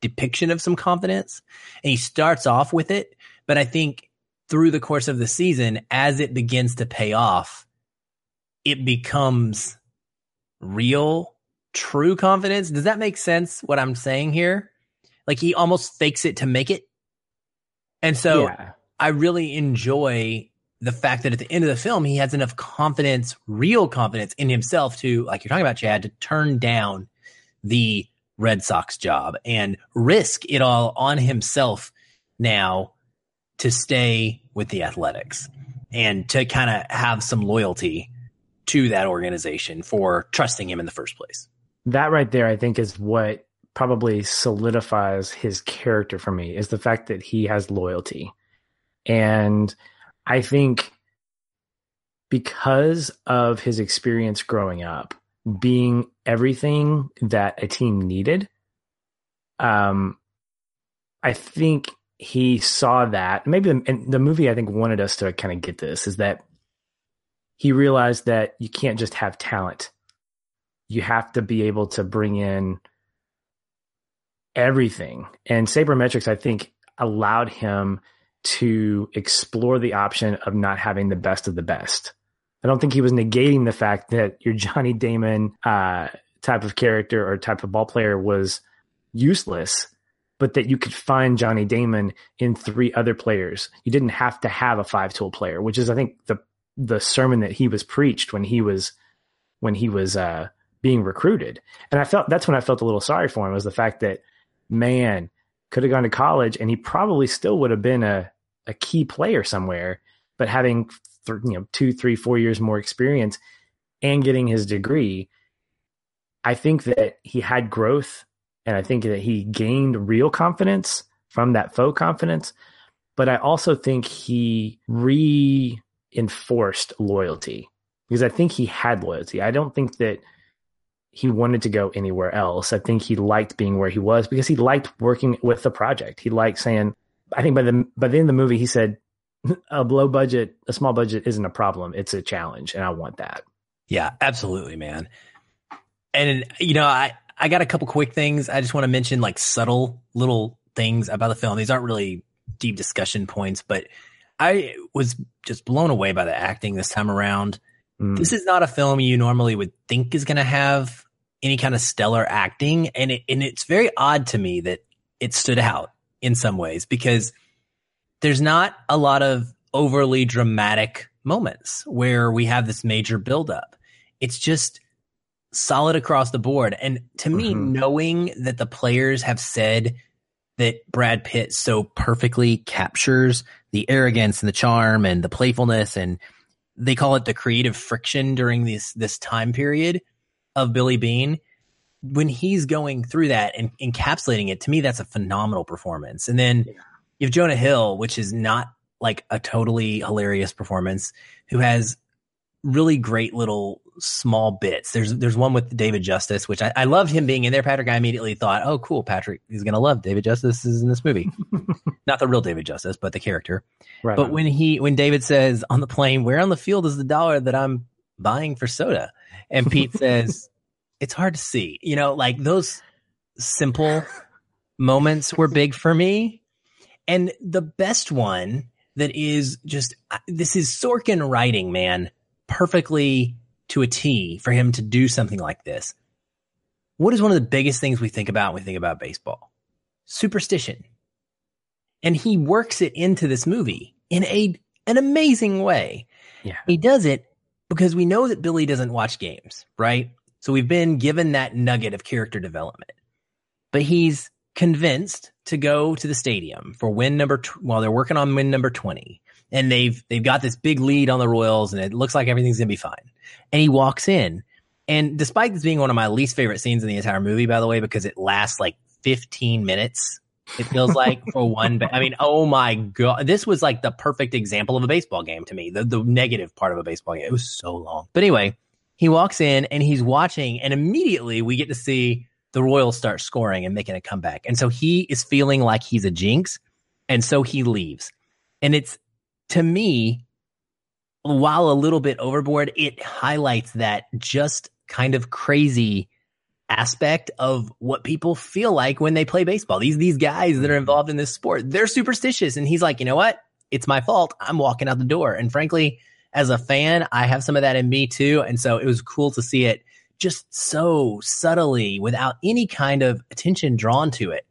depiction of some confidence. And he starts off with it. But I think through the course of the season, as it begins to pay off, it becomes real, true confidence. Does that make sense what I'm saying here? Like he almost fakes it to make it. And so yeah. I really enjoy the fact that at the end of the film, he has enough confidence, real confidence in himself to, like you're talking about, Chad, to turn down the Red Sox job and risk it all on himself now to stay with the Athletics and to kind of have some loyalty to that organization for trusting him in the first place. That right there, I think, is what probably solidifies his character for me is the fact that he has loyalty. And I think because of his experience growing up, being everything that a team needed, um, I think he saw that. Maybe the, the movie I think wanted us to kind of get this is that he realized that you can't just have talent. You have to be able to bring in everything. And sabermetrics, I think, allowed him to explore the option of not having the best of the best. I don't think he was negating the fact that your Johnny Damon uh, type of character or type of ball player was useless, but that you could find Johnny Damon in three other players. You didn't have to have a five tool player, which is, I think, the the sermon that he was preached when he was when he was uh, being recruited. And I felt that's when I felt a little sorry for him was the fact that man could have gone to college and he probably still would have been a a key player somewhere, but having th- you know two, three, four years more experience and getting his degree, I think that he had growth and I think that he gained real confidence from that faux confidence. But I also think he reinforced loyalty because I think he had loyalty. I don't think that he wanted to go anywhere else. I think he liked being where he was because he liked working with the project. He liked saying, I think by the by the end of the movie, he said, [laughs] "A low budget, a small budget isn't a problem. It's a challenge, and I want that." Yeah, absolutely, man. And you know, I I got a couple quick things. I just want to mention like subtle little things about the film. These aren't really deep discussion points, but I was just blown away by the acting this time around. Mm. This is not a film you normally would think is going to have any kind of stellar acting, and it, and it's very odd to me that it stood out in some ways because there's not a lot of overly dramatic moments where we have this major buildup. It's just solid across the board. And to me, mm-hmm. knowing that the players have said that Brad Pitt so perfectly captures the arrogance and the charm and the playfulness and they call it the creative friction during this this time period of Billy Beane, When he's going through that and encapsulating it, to me, that's a phenomenal performance. And then yeah. you have Jonah Hill, which is not like a totally hilarious performance, who has really great little small bits. There's there's one with David Justice, which I, I loved him being in there. Patrick, I immediately thought, oh, cool, Patrick is gonna love David Justice is in this movie. [laughs] Not the real David Justice, but the character. Right but on. when he when David says on the plane, where on the field is the dollar that I'm buying for soda? And Pete says, it's hard to see. You know, like those simple moments were big for me. And the best one that is just this is Sorkin writing, man, perfectly to a T for him to do something like this. What is one of the biggest things we think about when we think about baseball? Superstition. And he works it into this movie in a an amazing way. Yeah. He does it because we know that Billy doesn't watch games, right? So we've been given that nugget of character development. But he's convinced to go to the stadium for win number tw- while they're working on win number 20 and they've they've got this big lead on the Royals, and it looks like everything's gonna be fine. And he walks in, and despite this being one of my least favorite scenes in the entire movie, by the way, because it lasts like 15 minutes, it feels like for one. I mean, oh my god, this was like the perfect example of a baseball game to me. The the negative part of a baseball game. It was so long, but anyway, he walks in and he's watching, and immediately we get to see the Royals start scoring and making a comeback, and so he is feeling like he's a jinx, and so he leaves. And it's to me, while a little bit overboard, it highlights that just kind of crazy aspect of what people feel like when they play baseball. These these guys that are mm-hmm. involved in this sport, they're superstitious and he's like, "You know what? It's my fault. I'm walking out the door." And frankly, as a fan, I have some of that in me too, and so it was cool to see it just so subtly without any kind of attention drawn to it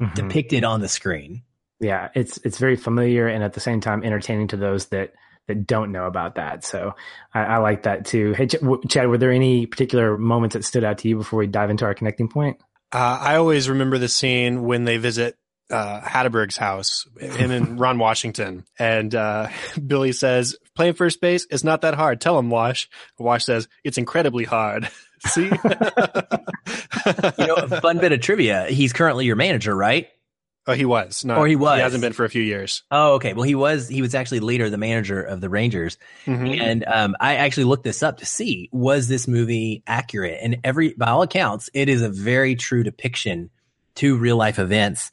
mm-hmm. depicted on the screen yeah, it's it's very familiar and at the same time entertaining to those that that don't know about that. So I, I like that too. Hey, Ch- Chad, were there any particular moments that stood out to you before we dive into our connecting point? Uh, I always remember the scene when they visit uh, Hatteberg's house, him [laughs] and Ron Washington, and uh, [laughs] Billy says, "Playing first base is not that hard. Tell him, Wash." Wash says, "It's incredibly hard." [laughs] See, you know, a fun bit of trivia. He's currently your manager, right? Oh, he was. No, or he was. He hasn't been for a few years. Oh, okay. Well, he was. He was actually later the manager of the Rangers, mm-hmm. and um, I actually looked this up to see was this movie accurate. And every, by all accounts, it is a very true depiction to real life events.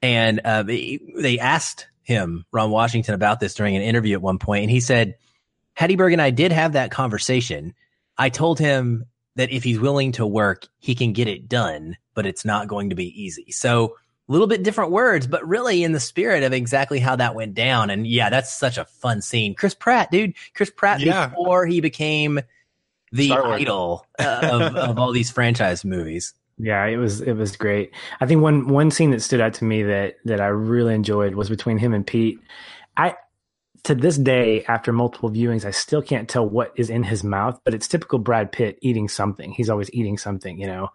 And uh, they, they asked him, Ron Washington, about this during an interview at one point, and he said, "Hattie and I did have that conversation. I told him that if he's willing to work, he can get it done, but it's not going to be easy." So a little bit different words, but really in the spirit of exactly how that went down. And yeah, that's such a fun scene. Chris Pratt, dude, Chris Pratt yeah. before he became the idol of, [laughs] of all these franchise movies. Yeah, it was it was great. I think one one scene that stood out to me that that I really enjoyed was between him and Pete. I to this day, after multiple viewings, I still can't tell what is in his mouth, but it's typical Brad Pitt eating something. He's always eating something, you know.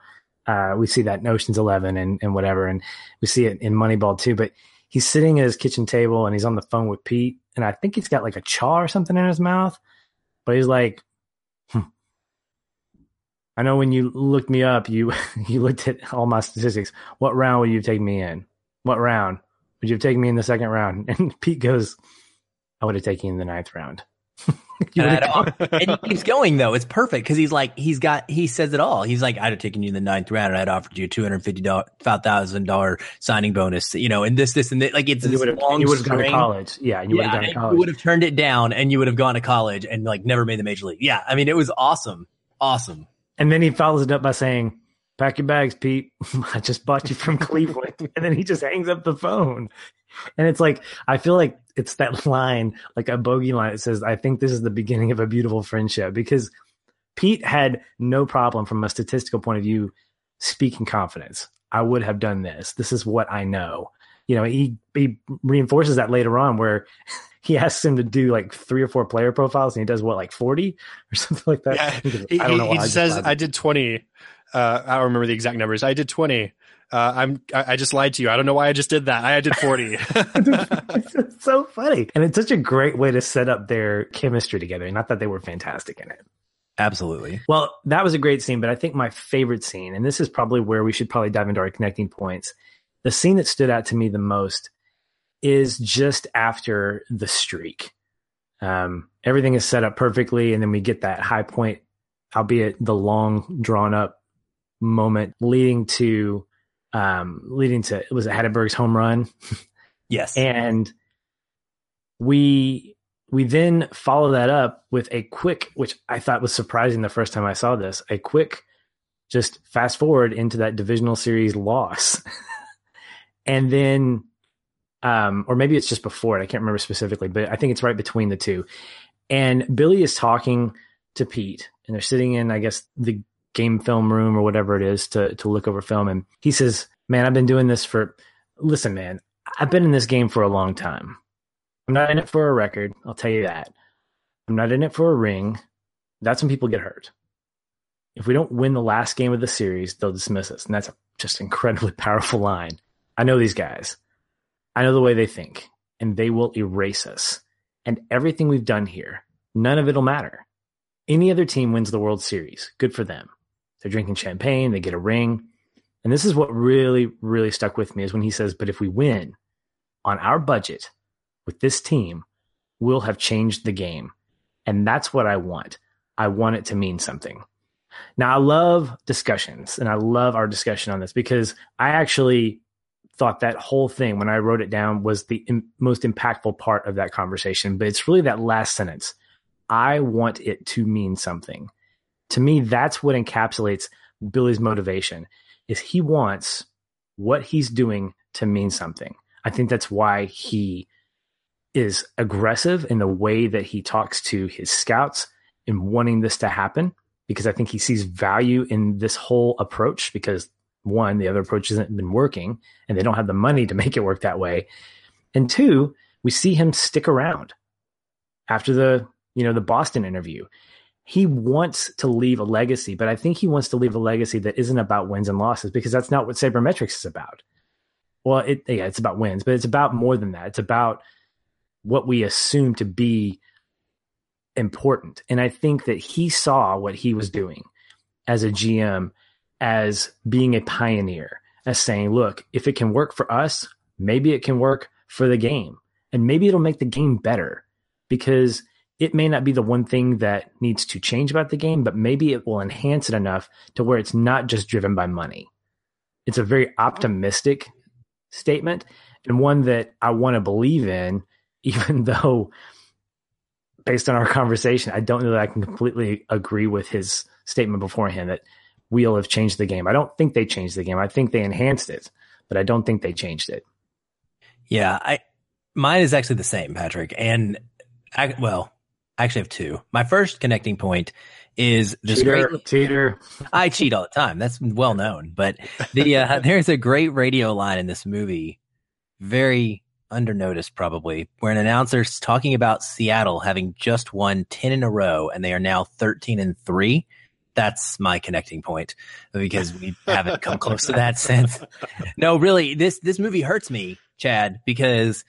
Uh, we see that in Ocean's Eleven and, and whatever, and we see it in Moneyball too. But he's sitting at his kitchen table and he's on the phone with Pete, and I think he's got like a chaw or something in his mouth. But he's like, hmm. I know when you looked me up, you [laughs] you looked at all my statistics. What round would you take me in? What round would you have taken me in the second round? [laughs] And Pete goes, I would have taken you in the ninth round. [laughs] and, and, he keeps going though. It's perfect because he's like he's got he says it all. He's like I'd have taken you in the ninth round and I'd offered you a two hundred fifty thousand dollar signing bonus. You know, and this this and that. Like it's you would have gone to college. Yeah, you would have gone to college. You would have turned it down and you would have gone to college and like never made the major league. Yeah, I mean it was awesome, awesome. And then he follows it up by saying, "Pack your bags, Pete. [laughs] I just bought you from [laughs] Cleveland." and then he just hangs up the phone. And it's like I feel like it's that [laughs] line, like a bogey line. It says, "I think this is the beginning of a beautiful friendship," because Pete had no problem from a statistical point of view speaking confidence. I would have done this. This is what I know. You know, he he reinforces that later on where [laughs] he asks him to do like three or four player profiles and he does what like 40 or [laughs] something like that. Yeah. He, I don't know. He, he says I did 20. Uh, I don't remember the exact numbers. I did 20 uh, I'm I, I, just lied to you. I don't know why I just did that. I did 40. [laughs] [laughs] it's so funny. And it's such a great way to set up their chemistry together. Not that they were fantastic in it. Absolutely. Well, that was a great scene, but I think my favorite scene, and this is probably where we should probably dive into our connecting points. The scene that stood out to me the most is just after the streak. Um, everything is set up perfectly, and then we get that high point, albeit the long drawn up moment leading to um, leading to it was a Hatteberg's home run. yes, [laughs] and we we then follow that up with a quick, which I thought was surprising the first time I saw this, a quick just fast forward into that divisional series loss, [laughs] and then. Um, or maybe it's just before it. I can't remember specifically, but I think it's right between the two. And Billy is talking to Pete, and they're sitting in, I guess, the game film room or whatever it is to to look over film. And he says man i've been doing this for listen man i've been in this game for a long time. I'm not in it for a record i'll tell you that. I'm not in it for a ring. That's when people get hurt. If we don't win the last game of the series they'll dismiss us. And that's just incredibly [laughs] powerful line. I know these guys. I know the way they think and they will erase us. And everything we've done here none of it'll matter. Any other team wins the world series good for them they're drinking champagne, they get a ring. And this is what really, really stuck with me is when he says, But if we win on our budget with this team, we'll have changed the game. And that's what I want. I want it to mean something. Now, I love discussions and I love our discussion on this because I actually thought that whole thing when I wrote it down was the Im- most impactful part of that conversation. But it's really that last sentence. I want it to mean something to me, that's what encapsulates Billy's motivation is he wants what he's doing to mean something. I think that's why he is aggressive in the way that he talks to his scouts in wanting this to happen because I think he sees value in this whole approach because one, the other approach hasn't been working and they don't have the money to make it work that way. And two, we see him stick around after the you know the Boston interview. He wants to leave a legacy, but I think he wants to leave a legacy that isn't about wins and losses because that's not what sabermetrics is about. Well, it yeah, it's about wins, but it's about more than that. It's about what we assume to be important. And I think that he saw what he was doing as a GM as being a pioneer, as saying, look, if it can work for us, maybe it can work for the game. And maybe it'll make the game better because it may not be the one thing that needs to change about the game, but maybe it will enhance it enough to where it's not just driven by money. It's a very optimistic statement and one that I want to believe in, [laughs] even though based on our conversation, I don't know that I can completely agree with his statement beforehand that we'll have changed the game. I don't think they changed the game. I think they enhanced it, but I don't think they changed it. Yeah, I mine is actually the same, Patrick. And I, well, I actually have two. My first connecting point is this cheater, great cheater. I cheat all the time. That's well known. But the uh, [laughs] there's a great radio line in this movie, very undernoticed probably, where an announcer's talking about Seattle having just won 10 in a row and they are now 13 and 3. That's my connecting point because we haven't come [laughs] close to that since. No, really, this this movie hurts me, Chad, because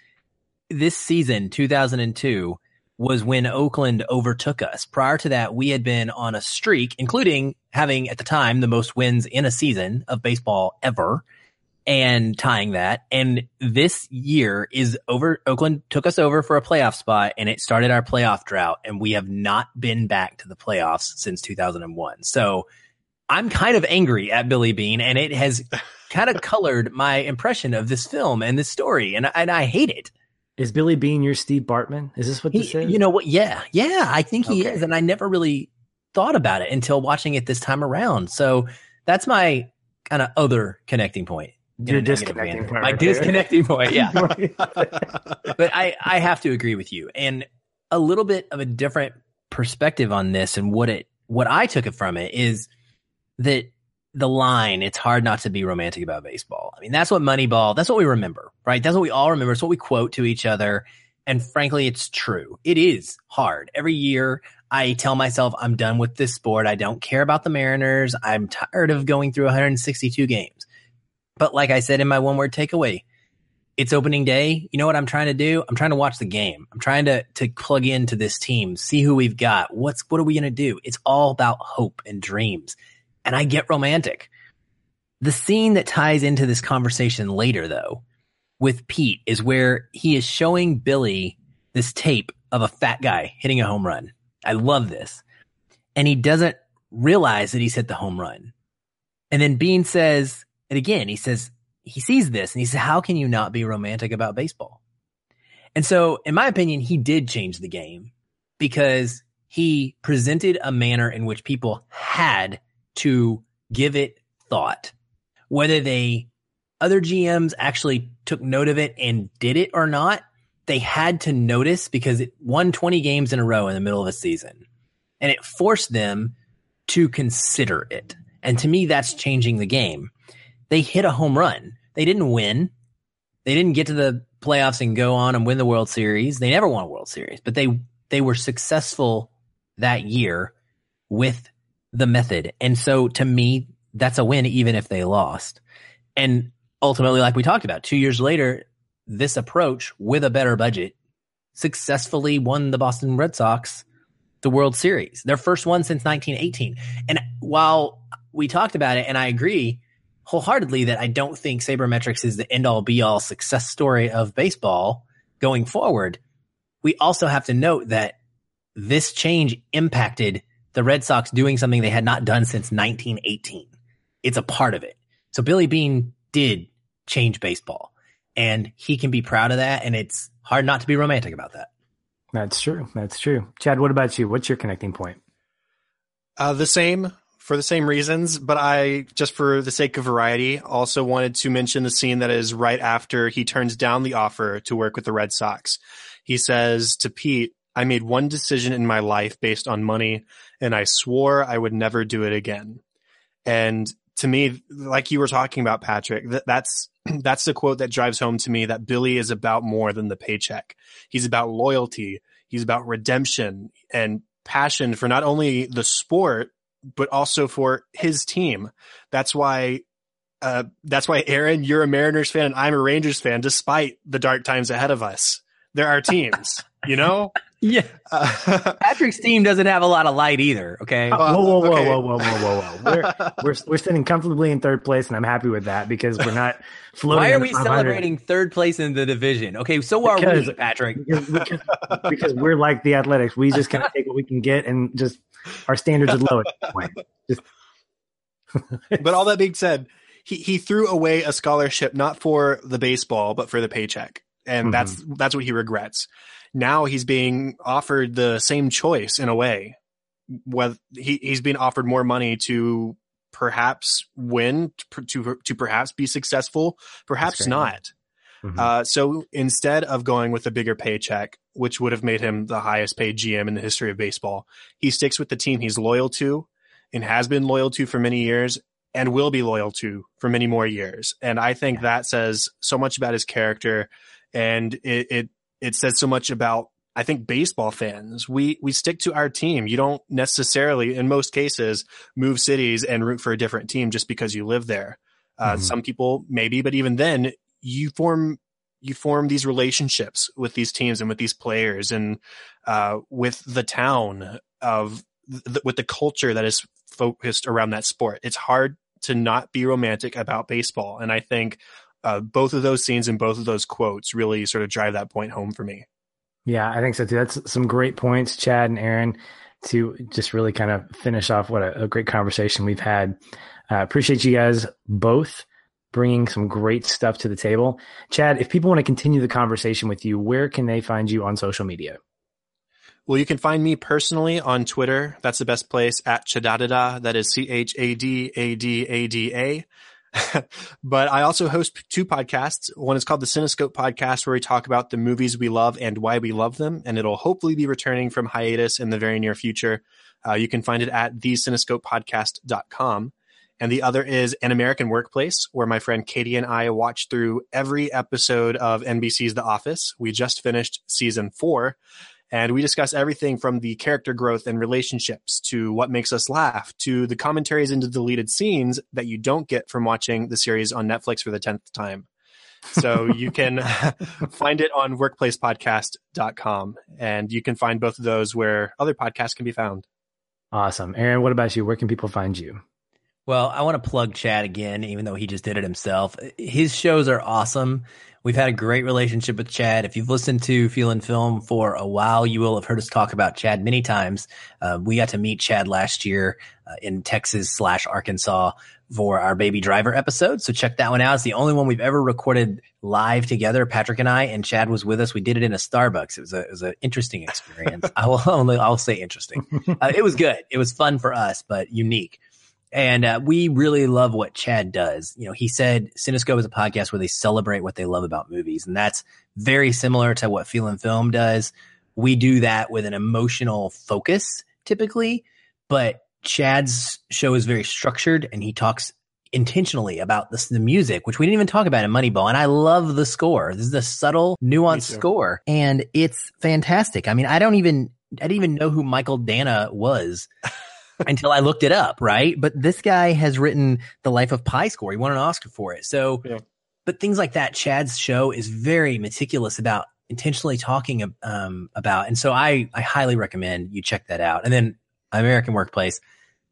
this season, 2002, was when Oakland overtook us. Prior to that, we had been on a streak, including having at the time the most wins in a season of baseball ever and tying that. And this year is over. Oakland took us over for a playoff spot and it started our playoff drought. And we have not been back to the playoffs since 2001. So I'm kind of angry at Billy Beane and it has kind of colored my impression of this film and this story. And, and I hate it. Is Billy Beane your Steve Bartman? Is this what this he, is? You know what? Yeah. Yeah. I think he okay. is. And I never really thought about it until watching it this time around. So that's my kind of other connecting point your disconnecting point. My disconnecting point, yeah. [laughs] [laughs] but I, I have to agree with you. And a little bit of a different perspective on this and what it what I took it from it is that the line, it's hard not to be romantic about baseball. I mean, that's what Moneyball, that's what we remember, right? That's what we all remember. It's what we quote to each other. And frankly, it's true. It is hard. Every year I tell myself I'm done with this sport. I don't care about the Mariners. I'm tired of going through 162 games. But like I said in my one word takeaway, it's opening day. You know what I'm trying to do? I'm trying to watch the game. I'm trying to to plug into this team, see who we've got. What's what are we going to do? It's all about hope and dreams. And I get romantic. The scene that ties into this conversation later though with Pete is where he is showing Billy this tape of a fat guy hitting a home run. I love this. And he doesn't realize that he's hit the home run. And then Beane says, and again, he says, he sees this and he says, how can you not be romantic about baseball? And so, in my opinion, he did change the game because he presented a manner in which people had to give it thought. Whether they, other GMs actually took note of it and did it or not, they had to notice because it won 20 games in a row in the middle of a season. And it forced them to consider it. And to me, that's changing the game they hit a home run. They didn't win. They didn't get to the playoffs and go on and win the World Series. They never won a World Series, but they they were successful that year with the method. And so to me, that's a win even if they lost. And ultimately like we talked about, 2 years later, this approach with a better budget successfully won the Boston Red Sox the World Series. Their first one since 1918. And while we talked about it and I agree, wholeheartedly that I don't think sabermetrics is the end all be all success story of baseball going forward. We also have to note that this change impacted the Red Sox doing something they had not done since 1918. It's a part of it. So Billy Beane did change baseball and he can be proud of that. And it's hard not to be romantic about that. That's true. That's true. Chad, what about you? What's your connecting point? Uh, the same for the same reasons, but I just for the sake of variety also wanted to mention the scene that is right after he turns down the offer to work with the Red Sox. He says to Pete, I made one decision in my life based on money and I swore I would never do it again. And to me, like you were talking about, Patrick, that, that's [clears throat] that's the quote that drives home to me that Billy is about more than the paycheck. He's about loyalty. He's about redemption and passion for not only the sport, but also for his team. That's why uh, that's why Aaron, you're a Mariners fan and I'm a Rangers fan, despite the dark times ahead of us. There are teams, you know? [laughs] Yeah. Uh, [laughs] Patrick's team doesn't have a lot of light either. Okay. whoa, whoa, whoa, okay. whoa, whoa, whoa, whoa, whoa. We're, [laughs] we're, we're sitting comfortably in third place, and I'm happy with that because we're not [laughs] floating. Why are we celebrating third place in the division? Okay. So are because, we, Patrick. Because, because, because, we're like the Athletics. We just kind of take what we can get and just our standards are low at this point. Just. but all that being said, he, he threw away a scholarship not for the baseball, but for the paycheck. And mm-hmm. that's, that's what he regrets now he's being offered the same choice in a way. Whether he, he's being offered more money to perhaps win, to, to, to perhaps be successful, perhaps not. Mm-hmm. Uh, so instead of going with a bigger paycheck, which would have made him the highest paid GM in the history of baseball, he sticks with the team he's loyal to and has been loyal to for many years and will be loyal to for many more years. And I think yeah. that says so much about his character and it, it it says so much about I think baseball fans, we we stick to our team. You don't necessarily, in most cases, move cities and root for a different team just because you live there. Uh, mm-hmm. Some people maybe, but even then, you form you form these relationships with these teams and with these players and uh, with the town of th- with the culture that is focused around that sport. It's hard to not be romantic about baseball, and I think uh, both of those scenes and both of those quotes really sort of drive that point home for me. Yeah, I think so too. That's some great points, Chad and Aaron, to just really kind of finish off what a, a great conversation we've had. Uh, appreciate you guys both bringing some great stuff to the table. Chad, if people want to continue the conversation with you, where can they find you on social media? Well, you can find me personally on Twitter. That's the best place at Chadadada. That is C H A D A D A D A. [laughs] but I also host two podcasts. One is called the Cinescope Podcast, where we talk about the movies we love and why we love them. And it'll hopefully be returning from hiatus in the very near future. Uh, you can find it at thecinescopepodcast.com. And the other is An American Workplace, where my friend Katie and I watch through every episode of NBC's The Office. We just finished season four. And we discuss everything from the character growth and relationships to what makes us laugh to the commentaries into deleted scenes that you don't get from watching the series on Netflix for the 10th time. So you can [laughs] find it on workplacepodcast.com and you can find both of those where other podcasts can be found. Awesome. Aaron, what about you? Where can people find you? Well, I want to plug Chad again, even though he just did it himself. His shows are awesome. We've had a great relationship with Chad. If you've listened to Feeling Film for a while, you will have heard us talk about Chad many times. Uh, we got to meet Chad last year uh, in Texas slash Arkansas for our Baby Driver episode. So check that one out. It's the only one we've ever recorded live together, Patrick and I, and Chad was with us. We did it in a Starbucks. It was a, it was an interesting experience. [laughs] I will only, I'll say interesting. Uh, it was good. It was fun for us, but unique. And uh, we really love what Chad does. You know, he said Cinescope is a podcast where they celebrate what they love about movies. And that's very similar to what Feelin' Film does. We do that with an emotional focus typically, but Chad's show is very structured and he talks intentionally about this, the music, which we didn't even talk about in Moneyball. And I love the score. This is a subtle, nuanced score and it's fantastic. I mean, I don't even, I didn't even know who Mychael Danna was. [laughs] until I looked it up, right? But this guy has written The Life of Pi score. He won an Oscar for it. So, yeah. but things like that, Chad's show is very meticulous about intentionally talking um, about. And so I, I highly recommend you check that out. And then American Workplace,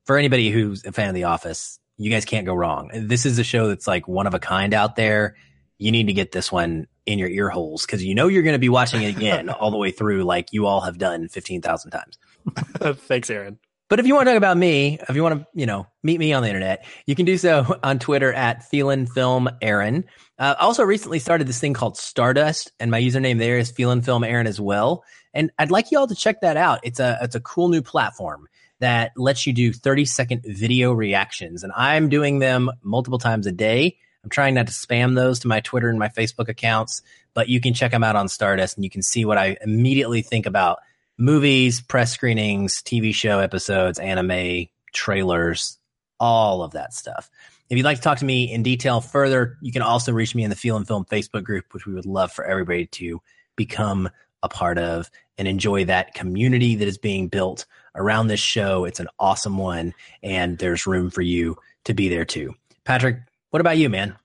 for anybody who's a fan of The Office, you guys can't go wrong. This is a show that's like one of a kind out there. You need to get this one in your ear holes because you know you're going to be watching it again [laughs] all the way through, like you all have done 15,000 times. [laughs] Thanks, Aaron. But if you want to talk about me, if you want to, you know, meet me on the internet, you can do so [laughs] on Twitter at Feelin Film Aaron. Uh, I also recently started this thing called Stardust, and my username there is Feelin Film Aaron as well. And I'd like you all to check that out. It's a it's a cool new platform that lets you do 30 second video reactions, and I'm doing them multiple times a day. I'm trying not to spam those to my Twitter and my Facebook accounts, but you can check them out on Stardust, and you can see what I immediately think about movies, press screenings, TV show episodes, anime, trailers, all of that stuff. If you'd like to talk to me in detail further, you can also reach me in the Feelin' Film Facebook group, which we would love for everybody to become a part of and enjoy that community that is being built around this show. It's an awesome one, and there's room for you to be there too. Patrick, what about you, man?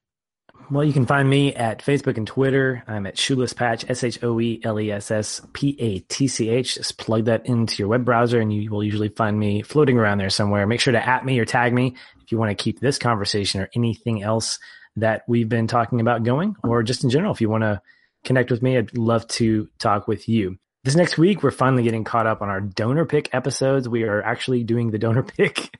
Well, you can find me at Facebook and Twitter. I'm at Shoeless Patch, S H O E L E S S P A T C H. Just plug that into your web browser and you will usually find me floating around there somewhere. Make sure to at me or tag me if you want to keep this conversation or anything else that we've been talking about going, or just in general, if you want to connect with me, I'd love to talk with you. This next week, we're finally getting caught up on our donor pick episodes. We are actually doing the donor [laughs] pick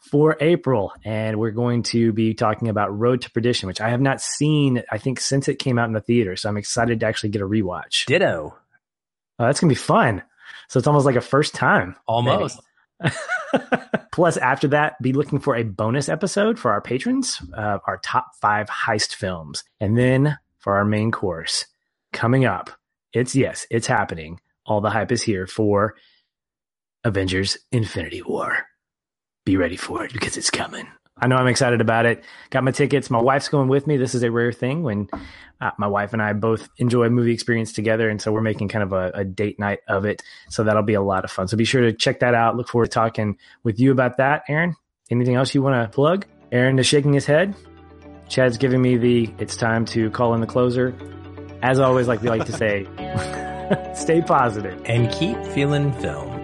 for April, and we're going to be talking about Road to Perdition, which I have not seen, I think, since it came out in the theater. So I'm excited to actually get a rewatch. Ditto. Uh, that's going to be fun. So it's almost like a first time. Almost. [laughs] Plus, after that, be looking for a bonus episode for our patrons, uh, our top five heist films. And then for our main course, coming up it's yes, it's happening. All the hype is here for Avengers Infinity War. Be ready for it because it's coming. I know I'm excited about it. Got my tickets. My wife's going with me. This is a rare thing when uh, my wife and I both enjoy movie experience together. And so we're making kind of a, a, date night of it. So that'll be a lot of fun. So be sure to check that out. Look forward to talking with you about that. Aaron, anything else you want to plug? Aaron is shaking his head. Chad's giving me the it's time to call in the closer. As always, like we like to say, [laughs] stay positive and keep feeling film.